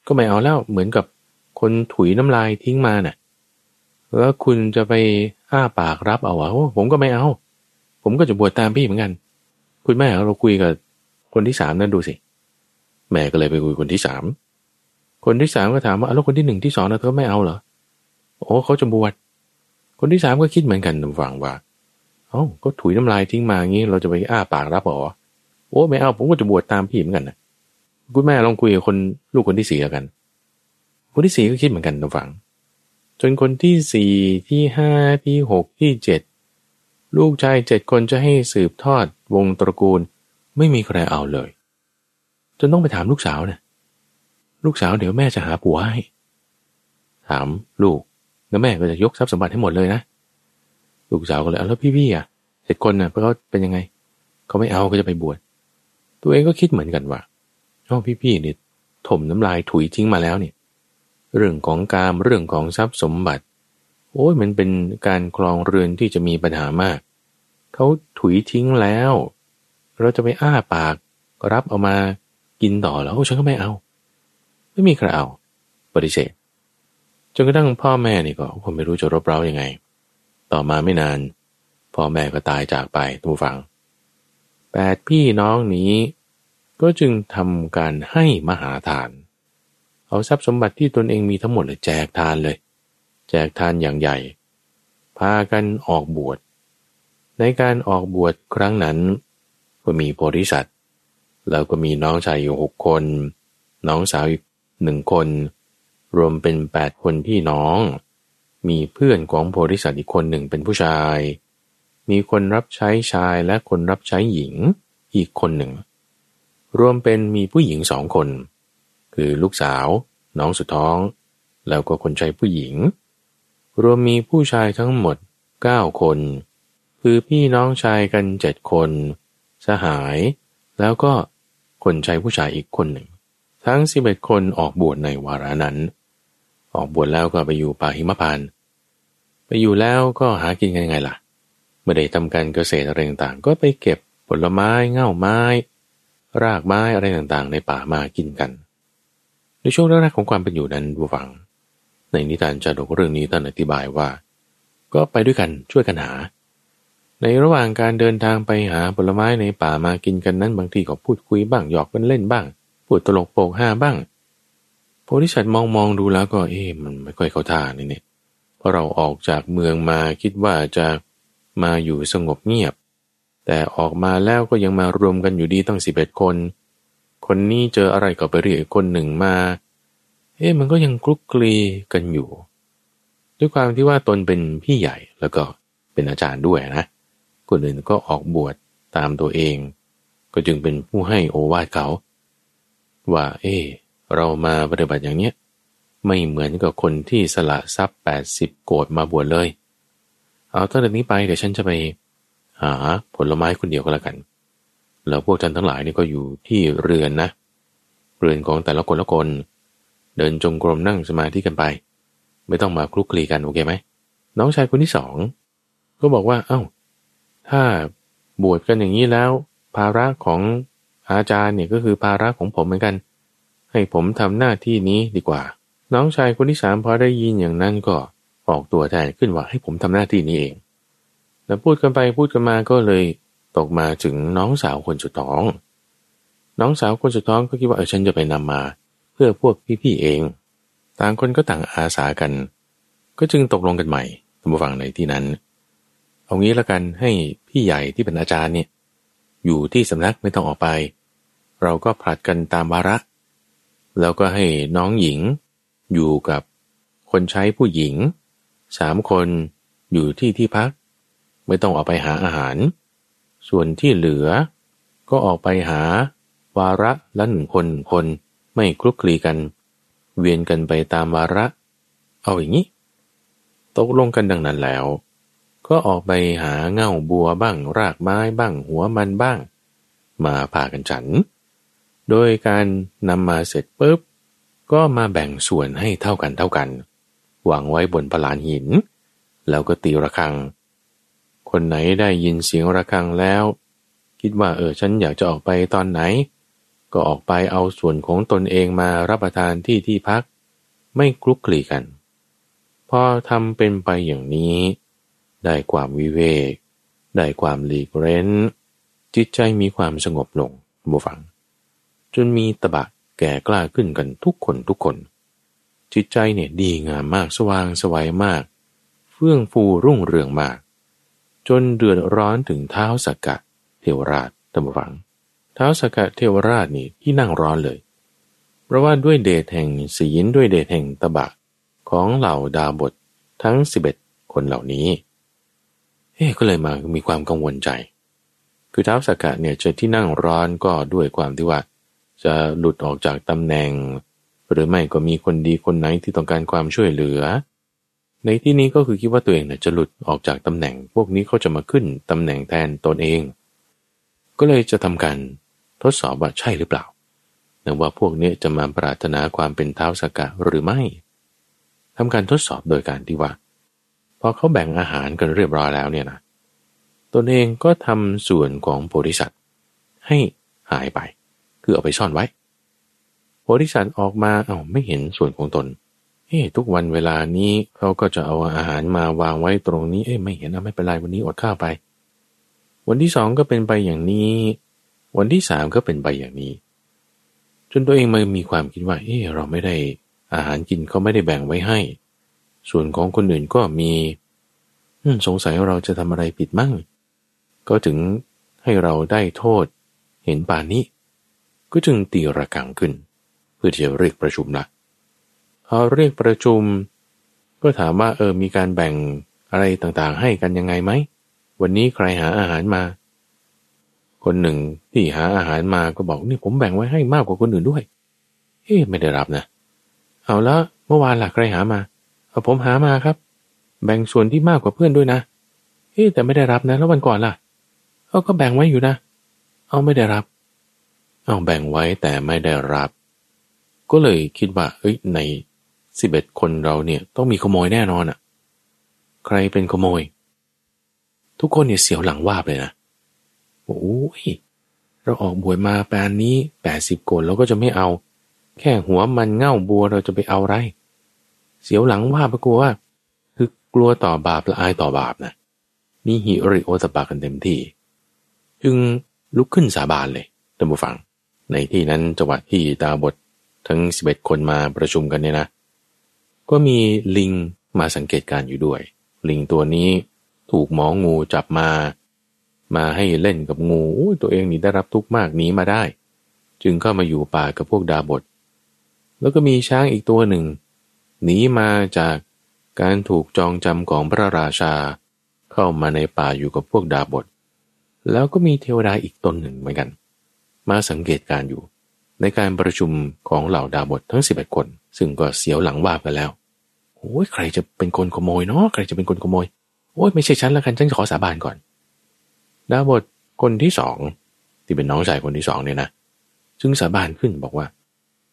Speaker 1: ก็ไม่เอาแล้วเหมือนกับคนถุยน้ำลายทิ้งมาน่ะ แล้วคุณจะไปอ้าปากรับเอาวะผมก็ไม่เอา ผมก็จะบวชตามพี่เหมือนกัน คุณแม่เราคุยกับคนที่สามนั่นดูสิ แม่ก็เลยไปคุยคนที่สาม คนที่สามก็ถามว่าแล้วคนที่หนึ่งที่สองนะเธอไม่เอาเหรอ โอ้เขาจะบวช คนที่สามก็คิดเหมือนกันฟังว่า เอ้าก็ถุยน้ำลายทิ้งมางี้ เราจะไปอ้าปากรับหรอโอ้ไม่เอา ผมก็จะบวชตามพี่เหมือนกันนะคุณแม่ลองคุยกับคนลูกคนที่สี่แล้วกัน คนที่สี่ก็คิดเหมือนกันนะฟัง จนคนที่สี่ที่ห้าที่หกที่เจ็ดลูกชายเจ็ดคนจะให้สืบทอดวงตระกูล ไม่มีใครเอาเลย จนต้องไปถามลูกสาวเนะี่ยลูกสาวเดี๋ยวแม่จะหาผัวให้ ถามลูกแล้วแม่ก็จะยกทรัพย์สมบัติให้หมดเลยนะ ลูกสาวก็เลยแล้วพี่ๆอะเจ็ดคนน่ะเขาเป็นยังไง เขาไม่เอาก็จะไปบวชตัวเองก็คิดเหมือนกันว่าอ๋อพี่ๆเนี่ยถมน้ำลายถุยทิ้งมาแล้วเนี่ย เรื่องของการเรื่องของทรัพย์สมบัติ โอ้ยมันเป็นการคลองเรือนที่จะมีปัญหามาก เขาถุยทิ้งแล้ว เราจะไปอ้าปากรับเอามากินต่อแล้วฉันก็ไม่เอา ไม่มีใครเอาปฏิเสธจนกระทั่งพ่อแม่นี่ก็ผมไม่รู้จะรบเร้ายังไง ต่อมาไม่นาน พ่อแม่ก็ตายจากไปทุกฝังแปดพี่น้องนี้ ก็จึงทำการให้มหาทาน เอาทรัพย์สมบัติที่ตนเองมีทั้งหมดเลยแจกทานเลย แจกทานอย่างใหญ่ พากันออกบวช ในการออกบวชครั้งนั้น ก็มีโพธิสัตว์แล้วก็มีน้องชายอยู่หกคน น้องสาวอีกหนึ่งคน รวมเป็นแปดคนพี่น้อง มีเพื่อนของโพธิสัตว์อีกคนหนึ่งเป็นผู้ชาย มีคนรับใช้ชายและคนรับใช้หญิงอีกคนหนึ่ง รวมเป็นมีผู้หญิงสองคน คือลูกสาว น้องสุดท้อง แล้วก็คนใช้ผู้หญิง รวมมีผู้ชายทั้งหมดเก้าคน คือพี่น้องชายกันเจ็ดคน สหาย แล้วก็คนใช้ผู้ชายอีกคนหนึ่ง ทั้งสิบเอ็ดคนออกบวชในวาระนั้น ออกบวชแล้วก็ไปอยู่ป่าหิมพานไปอยู่แล้วก็หากินกันยังไงล่ะเมื่อได้ทำการเกษตรอะไรต่างๆ ก็ไปเก็บผลไม้เง่าไม้ รากไม้อะไรต่างๆ ในป่ามากินกัน ในช่วงแรกๆของความเป็นอยู่นั้นบูฟัง ในนิทานจาดกเรื่องนี้ท่านอธิบายว่า ก็ไปด้วยกันช่วยกันหา ในระหว่างการเดินทางไปหาผลไม้ในป่ามากินกันนั้นบางทีก็พูดคุยบ้างหยอกกันเล่นบ้างพูดตลกโปกห้าบ้างโพธิสัตว์มองมองดูแล้วก็เอ๊ะมันไม่ค่อยเข้าท่านี่เนี่ยเพราะเราออกจากเมืองมาคิดว่าจะมาอยู่สงบเงียบ แต่ออกมาแล้วก็ยังมารวมกันอยู่ดีตั้งสิบเอ็ดคน คนนี้เจออะไรก็ไปเรียกคนหนึ่งมา เอ๊ะมันก็ยังคลุกคลีกันอยู่ ด้วยความที่ว่าตนเป็นพี่ใหญ่แล้วก็เป็นอาจารย์ด้วยนะ คนอื่นก็ออกบวชตามตัวเอง ก็จึงเป็นผู้ให้โอวาทเขา ว่า เอ๊เรามาปฏิบัติอย่างเนี้ยไม่เหมือนกับคนที่สละทรัพย์แปดสิบโกดมาบวชเลย เอาตั้งแต่นี้ไปเดี๋ยวฉันจะไปหาผลไม้คนเดียวก็แล้วกัน แล้วพวกท่านทั้งหลายนี่ก็อยู่ที่เรือนนะ เรือนของแต่ละคนละคน เดินจงกรมนั่งสมาธิกันไป ไม่ต้องมาคลุกคลีกันโอเคไหม น้องชายคนที่สองก็บอกว่า เอา้า ถ้าบวชกันอย่างนี้แล้ว ภาระของอาจารย์เนี่ยก็คือภาระของผมเหมือนกัน ให้ผมทำหน้าที่นี้ดีกว่า น้องชายคนที่สามพอได้ยินอย่างนั้นก็ออกตัวแทนขึ้นว่าให้ผมทำหน้าที่นี้เอง แล้วพูดกันไปพูดกันมาก็เลย ตกมาถึงน้องสาวคนสุดท้อง น้องสาวคนสุดท้องก็คิดว่าเออฉันจะไปนำมา เพื่อพวกพี่ๆเอง ต่างคนก็ต่างอาสากัน ก็จึงตกลงกันใหม่ตามฟังในที่นั้น เอางี้ละกันให้พี่ใหญ่ที่เป็นอาจารย์เนี่ยอยู่ที่สำนักไม่ต้องออกไป เราก็ผลัดกันตามวาระ แล้วก็ให้น้องหญิงอยู่กับคนใช้ผู้หญิงสามคนอยู่ที่ที่พัก ไม่ต้องออกไปหาอาหาร ส่วนที่เหลือ ก็ออกไปหา วาระละหนึ่งคนคนไม่คลุกคลีกัน เวียนกันไปตามวาระ เอาอย่างนี้ ตกลงกันดังนั้นแล้ว ก็ออกไปหาเง่าบัวบ้าง รากไม้บ้าง หัวมันบ้าง มาพากันฉัน โดยการนำมาเสร็จปุ๊บ ก็มาแบ่งส่วนให้เท่ากันเท่ากันวางไว้บนปลานหิน แล้วก็ตีระฆัง คนไหนได้ยินเสียงระฆังแล้ว คิดว่าเออฉันอยากจะออกไปตอนไหน ก็ออกไปเอาส่วนของตนเองมารับประทานที่ที่พัก ไม่คลุกคลีกัน พอทำเป็นไปอย่างนี้ ได้ความวิเวก ได้ความหลีกเร้น จิตใจมีความสงบลงบูฟัง จนมีตบะแก่กล้าขึ้นกันทุกคนทุกคน จิตใจเนี่ยดีงามมากสว่างสวัยมาก เฟื่องฟูรุ่งเรืองมาก จนเดือดร้อนถึงเท้าสกกะเทวราชตมฟัง เท้าสกกะเทวราชนี่ที่นั่งร้อนเลย เพราะว่าด้วยเดชแห่งศีลด้วยเดชแห่งตบะของเหล่าดาบททั้งสิบเอ็ดคนเหล่านี้เฮ้ก็เลยมามีความกังวลใจ คือเท้าสกกะเนี่ยจะที่นั่งร้อนก็ด้วยความที่ว่า จะหลุดออกจากตำแหน่ง หรือไม่ก็มีคนดีคนไหนที่ต้องการความช่วยเหลือ ในที่นี้ก็คือคิดว่าตัวเองเนี่ยจะหลุดออกจากตำแหน่ง พวกนี้เขาจะมาขึ้นตำแหน่งแทนตนเอง ก็เลยจะทำการทดสอบว่าใช่หรือเปล่าว่าพวกนี้จะมาปรารถนาความเป็นเท้าสกะหรือไม่ทำการทดสอบโดยการที่ว่า พอเขาแบ่งอาหารกันเรียบร้อยแล้วเนี่ยนะตนเองก็ทำส่วนของโพธิสัตว์ให้หายไป คือเอาไปซ่อนไว้โพธิสัตว์ออกมาเอา้าไม่เห็นส่วนของตนเฮ้ทุกวันเวลานี้เขาก็จะเอาอาหารมาวางไว้ตรงนี้ เอ้ไม่เห็นเอาไม่เป็นไรวันนี้อดข้าวไป วันที่สองก็เป็นไปอย่างนี้ วันที่สามก็เป็นไปอย่างนี้ จนตัวเองมันมีความคิดว่า เอ้เราไม่ได้อาหารกินเขาไม่ได้แบ่งไว้ให้ ส่วนของคนอื่นก็มีสงสัยเราจะทำอะไรผิดมั่ง ก็ถึงให้เราได้โทษ เห็นป่านนี้ ก็จึงตีระฆังขึ้น เพื่อที่จะเรียกประชุมละ พอเรียกประชุม ก็ถามว่าเออมีการแบ่งอะไรต่างๆ ให้กันยังไงไหม วันนี้ใครหาอาหารมา คนหนึ่งที่หาอาหารมาก็บอกนี่ผมแบ่งไว้ให้มากกว่าคนอื่นด้วย เอ๊ไม่ได้รับนะ เอาล้วเมื่อวานหลักใครหามาเอาผมหามาครับ แบ่งส่วนที่มากกว่าเพื่อนด้วยนะ เอ๊แต่ไม่ได้รับนะ แล้ววันก่อนล่ะเอาก็แบ่งไว้อยู่นะ เอาไม่ได้รับ เอาแบ่งไว้แต่ไม่ได้รับ ก็เลยคิดว่า เอ้ยใน สิบเอ็ดคนเราเนี่ยต้องมีขโมยแน่นอนอะ่ะ ใครเป็นขโมย ทุกคนเนี่ยเสียวหลังวาบเลยนะโอ้ยเราออกบวยมาแปนนี้แปดสิบคนเราก็จะไม่เอา แค่หัวมันเง่าบัวเราจะไปเอาไร เสียวหลังว่าปกลัวว่า คือกลัวต่อบาปละอายต่อบาปนะนี่หิริโอตปากันเต็มที่ จึงลุกขึ้นสาบานเลยท่านผู้ฟัง ในที่นั้นจังหวะที่ตาบททั้งสิบเอ็ดคนมาประชุมกันเนี่ยนะ ก็มีลิงมาสังเกตการอยู่ด้วย ลิงตัวนี้ถูกหมองูจับมา มาให้เล่นกับงูตัวเองนี่ได้รับทุกข์มากหนีมาได้ จึงเข้ามาอยู่ป่ากับพวกดาบท แล้วก็มีช้างอีกตัวหนึ่งหนีมาจากการถูกจองจำของพระราชา เข้ามาในป่าอยู่กับพวกดาบท แล้วก็มีเทวดาอีกตนหนึ่งเหมือนกัน มาสังเกตการอยู่ ในการประชุมของเหล่าดาบททั้งสิบเอ็ดคน ซึ่งก็เสียวหลังว่าไปแล้ว โอ้ยใครจะเป็นคนขโมยเนาะใครจะเป็นคนขโมย โอ้ยไม่ใช่ฉันแล้วกันฉันขอสาบานก่อน ดาบทคนที่สองที่เป็นน้องชายคนที่สองเนี่ยนะซึ่งสาบานขึ้นบอกว่า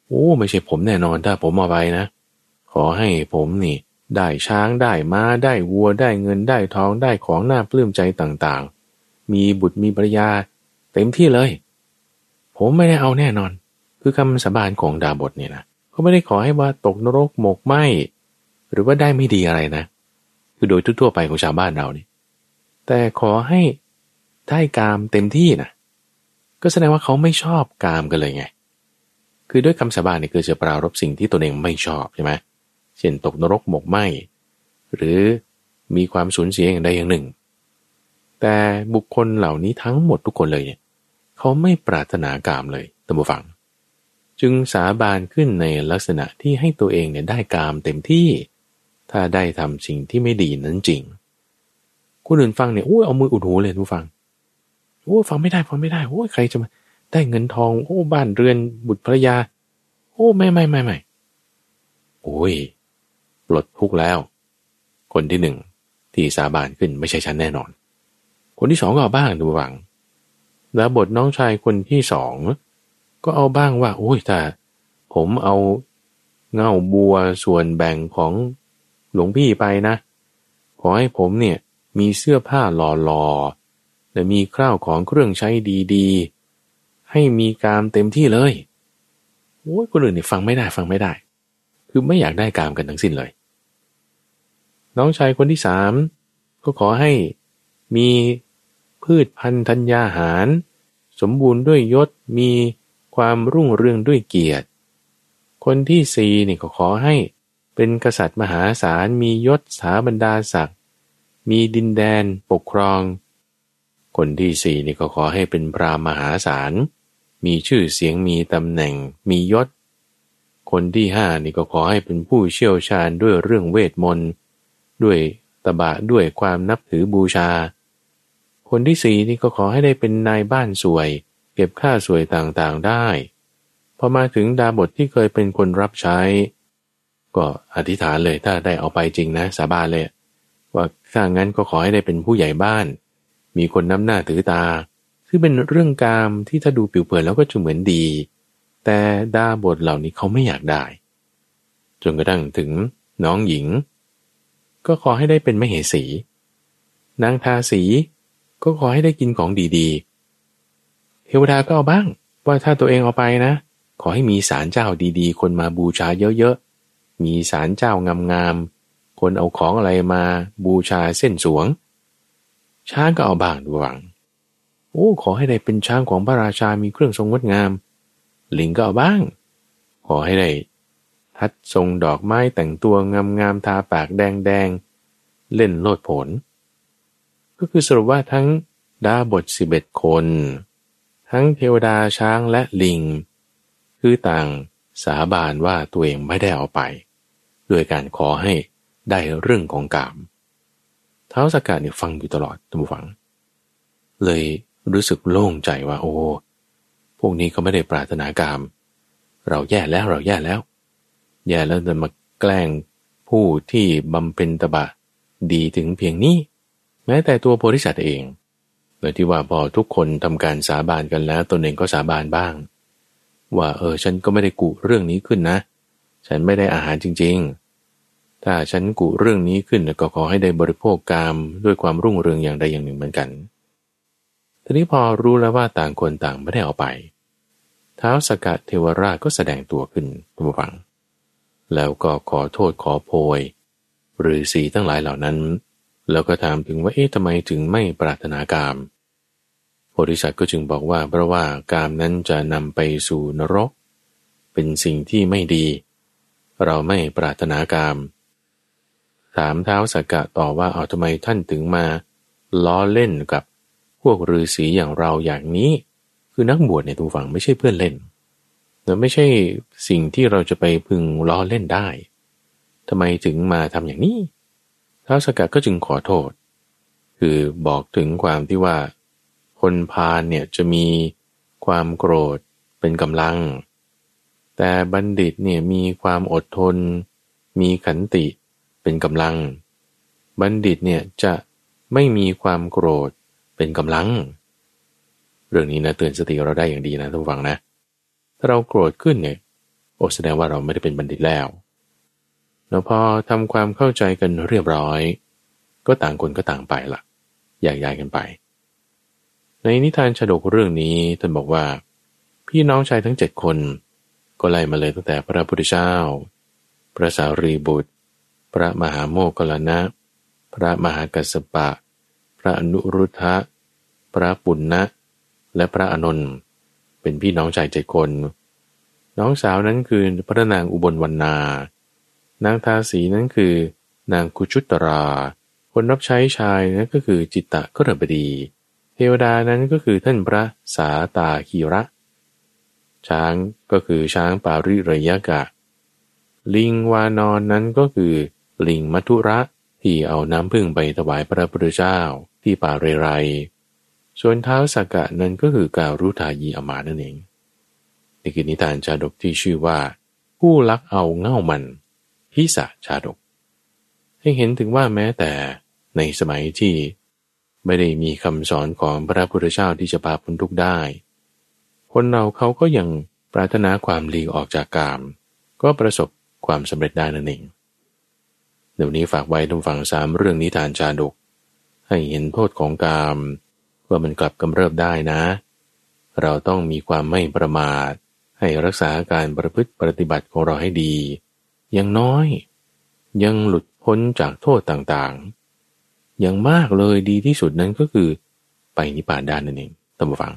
Speaker 1: โอ้ไม่ใช่ผมแน่นอนถ้าผมมาไปนะ ขอให้ผมนี่ ได้ช้างได้ม้าได้วัวได้เงินได้ทองได้ของหน่าปลื้มใจต่างๆ มีบุตรมีภรรยา เต็มที่เลย ผมไม่ได้เอาแน่นอน คือคำสาบานของดาบทเนี่ยนะเขาไม่ได้ขอให้ว่าตกนรกหมกไหม หรือว่าได้ไม่ดีอะไรนะ คือโดยทั่วไปของชาวบ้านเรานี่แต่ขอให้ได้กามเต็มที่นะก็แสดงว่าเขาไม่ชอบกามกันเลยไง คือด้วยคำสาบานนี่คือจะปรารบสิ่งที่ตนเองไม่ชอบใช่ไหมเช่นตกนรกหมกไหมหรือมีความสูญเสียอย่างใดอย่างหนึ่ง แต่บุคคลเหล่านี้ทั้งหมดทุกคนเลยเนี่ยเขาไม่ปรารถนากามเลยตัมบูฟัง จึงสาบานขึ้นในลักษณะที่ให้ตัวเองเนี่ยได้กามเต็มที่ ถ้าได้ทำสิ่งที่ไม่ดีนั้นจริง คนอื่นฟังเนี่ยโอ้ยเอามืออุดหูเลยทุกฟังโอ้ฟังไม่ได้ฟังไม่ได้โอ้ใครจะมาได้เงินทอง โอ้บ้านเรือนบุตรภรรยา โอ้ไม่ไม่ไม่ไม่โอ้ยปลดทุกแล้ว คนที่หนึ่งที่สาบานขึ้นไม่ใช่ฉันแน่นอน คนที่สองก็เอาบ้างดูวัง แล้วบทน้องชายคนที่สองก็เอาบ้างว่า โอ้ยแต่ผมเอาเง่าบัวส่วนแบ่งของ หลวงพี่ไปนะ ขอให้ผมเนี่ยมีเสื้อผ้าหล่อๆและมีข้าวของเครื่องใช้ดีๆ ให้มีกามเต็มที่เลยโอ้ยคนอื่นนี่ฟังไม่ได้ฟังไม่ได้ คือไม่อยากได้กามกันทั้งสิ้นเลย น้องชายคนที่สามก็ขอให้มีพืชพันธุ์ธัญญาหาร สมบูรณ์ด้วยยศมีความรุ่งเรืองด้วยเกียรติ คนที่สี่นี่ก็ขอให้ เป็นกษัตริย์มหาศาลมียศสาบรรดาศักดิ์มีดินแดนปกครอง คนที่สี่นี่ก็ขอให้เป็นพรามมหาศาลมีชื่อเสียงมีตำแหน่งมียศ คนที่ห้านี่ก็ขอให้เป็นผู้เชี่ยวชาญด้วยเรื่องเวทมนต์ด้วยตบะด้วยความนับถือบูชา คนที่สี่นี่ก็ขอให้ได้เป็นนายบ้านสวย เก็บค่าสวยต่างๆได้ พอมาถึงดาบทที่เคยเป็นคนรับใช้ ก็อธิษฐานเลยถ้าได้เอาไปจริงนะ สาบานเลย ว่าถ้างั้นก็ขอให้ได้เป็นผู้ใหญ่บ้าน มีคนน้ำหน้าถือตา ซึ่งเป็นเรื่องกามที่ถ้าดูปิวเปิดแล้วก็จะเหมือนดี แต่ดาบทเหล่านี้เขาไม่อยากได้ จนกระทั่งถึงน้องหญิง ก็ขอให้ได้เป็นมเหสี นางทาสีก็ขอให้ได้กินของดีๆ เทวดาก็เอาบ้าง ว่าถ้าตัวเองเอาไปนะ ขอให้มีศาลเจ้าดีๆ คนมาบูชาเยอะๆ มีศาลเจ้างามๆ คนเอาของอะไรมาบูชาเส้นสวง ช้างก็เอาบ้างดวัง โอ้ ขอให้ได้เป็นช้างของพระราชา มีเครื่องทรงงดงาม ลิงก็เอาบ้าง ขอให้ได้ทัดทรงดอกไม้แต่งตัวงามๆ ทาปากแดงๆ เล่นโลดผล ก็คือสรุปว่าทั้งดาบทสิบเอ็ดคน ทั้งเทวดาช้างและลิง คือต่างสาบานว่าตัวเองไม่ได้เอาไป ด้วยการขอให้ได้เรื่องของกาม เท้าสกกัดเนี่ยฟังอยู่ตลอดทุกฝัง เลยรู้สึกโล่งใจว่า โอ้ พวกนี้เขาไม่ได้ปรารถนากาม เราแย่แล้วเราแย่แล้ว แย่แล้วจะมาแกล้งผู้ที่บำเพ็ญตบะดีถึงเพียงนี้ แม้แต่ตัวโพธิสัตว์เองโดยที่ว่าพอทุกคนทำการสาบานกันแล้วตนเองก็สาบานบ้าง ว่าเออฉันก็ไม่ได้กุเรื่องนี้ขึ้นนะ ฉันไม่ได้อาหารจริง ๆ ถ้าฉันกุเรื่องนี้ขึ้นก็ขอให้ได้บริโภคกามด้วยความรุ่งเรืองอย่างใดอย่างหนึ่งเหมือนกัน ทีนี้พอรู้แล้วว่าต่างคนต่างไม่ได้เอาไป ท้าวสกัดเทวราชก็แสดงตัวขึ้นทุกฝัง แล้วก็ขอโทษขอโพยหรือสีทั้งหลายเหล่านั้น แล้วก็ถามถึงว่าเอ๊ะทำไมถึงไม่ปรารถนากามโพธิสัตว์ก็จึงบอกว่าเพราะว่ากามนั้นจะนำไปสู่นรก เป็นสิ่งที่ไม่ดี เราไม่ปรารถนากามถามเท้าสักกะต่อว่าเอาทำไมท่านถึงมา ล้อเล่นกับพวกฤาษีอย่างเราอย่างนี้ คือนักบวชในตัวฝั่งไม่ใช่เพื่อนเล่นแต่ไม่ใช่สิ่งที่เราจะไปพึงล้อเล่นได้ทำไมถึงมาทำอย่างนี้ท้าวสกัดก็จึงขอโทษ คือบอกถึงความที่ว่า คนพาลเนี่ยจะมีความโกรธเป็นกำลัง แต่บัณฑิตเนี่ยมีความอดทน มีขันติเป็นกำลัง บัณฑิตเนี่ยจะไม่มีความโกรธเป็นกำลัง เรื่องนี้นะเตือนสติเราได้อย่างดีนะทุกฝังนะ ถ้าเราโกรธขึ้นเนี่ยโอ้แสดงว่าเราไม่ได้เป็นบัณฑิตแล้วแล้วพอทำความเข้าใจกันเรียบร้อย ก็ต่างคนก็ต่างไปละแยกย้ายกันไป ในนิทานฉดกเรื่องนี้ท่านบอกว่า พี่น้องชายทั้งเจ็ดคน ก็ไล่มาเลยตั้งแต่พระพุทธเจ้า พระสารีบุตร พระมหาโมกขลานะ พระมหากัสปะ พระอนุรุทธะ พระปุณณะและพระอนนท์เป็นพี่น้องชายเจ็ดคน น้องสาวนั้นคือพระนางอุบลวรรณา นางทาสีนั้นคือนางคุชุตรา คนรับใช้ชายนั้นก็คือจิตตะกรบดี เทวดานั้นก็คือท่านพระสาตาคีระ ช้างก็คือช้างปาริระยะกะ ลิงวานอนนั้นก็คือ ลิงมัทุระที่เอาน้ำพึ่งไปถวายพระพุทธเจ้าที่ป่าเรไร ส่วนเท้าสักกะนั้นก็คือการรู้ทายีอมานั่นเอง นี่คือนิทานชาดกที่ชื่อว่า ผู้ลักเอาเง่ามันพิสะชาดก ให้เห็นถึงว่าแม้แต่ในสมัยที่ไม่ได้มีคำสอนของพระพุทธเจ้าที่จะพาพ้นทุกข์ได้ คนเราเขาก็ยังปรารถนาความหลีกออกจากกาม ก็ประสบความสำเร็จได้นั่นเองเดี๋ยวนี้ฝากไว้ทุกฝั่งสามเรื่องนิทานชาดก ให้เห็นโทษของกามว่ามันกลับกำเริบได้นะ เราต้องมีความไม่ประมาท ให้รักษาการประพฤติปฏิบัติของเราให้ดีอย่างน้อย ยังหลุดพ้นจากโทษต่างๆ อย่างมากเลยดีที่สุดนั้นก็คือไปนิพพานได้นั่นเองตัมบูฟัง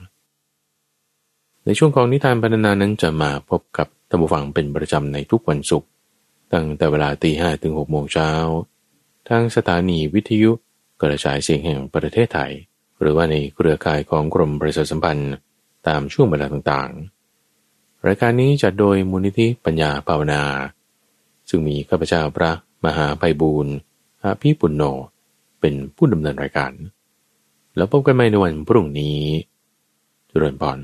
Speaker 1: ในช่วงของนิทานพัฒนานั้นจะมาพบกับตัมบูฟังเป็นประจำในทุกวันศุกร์ตั้งแต่เวลาตีห้ถึงหกโมงเช้าทางสถานีวิทยุกระจายเสียงแห่งประเทศไทย หรือว่าในเครือข่ายของกรมประชาสัมพันธ์ตามช่วงเวลาต่างๆ รายการนี้จัดโดยมูลนิธิปัญญาภาวนา ซึ่งมีข้าพเจ้าพระมหาไพบูรณ์อาภีปุณโญเป็นผู้ดำเนินรายการ แล้วพบกันใหม่ในวันพรุ่งนี้จุริญพร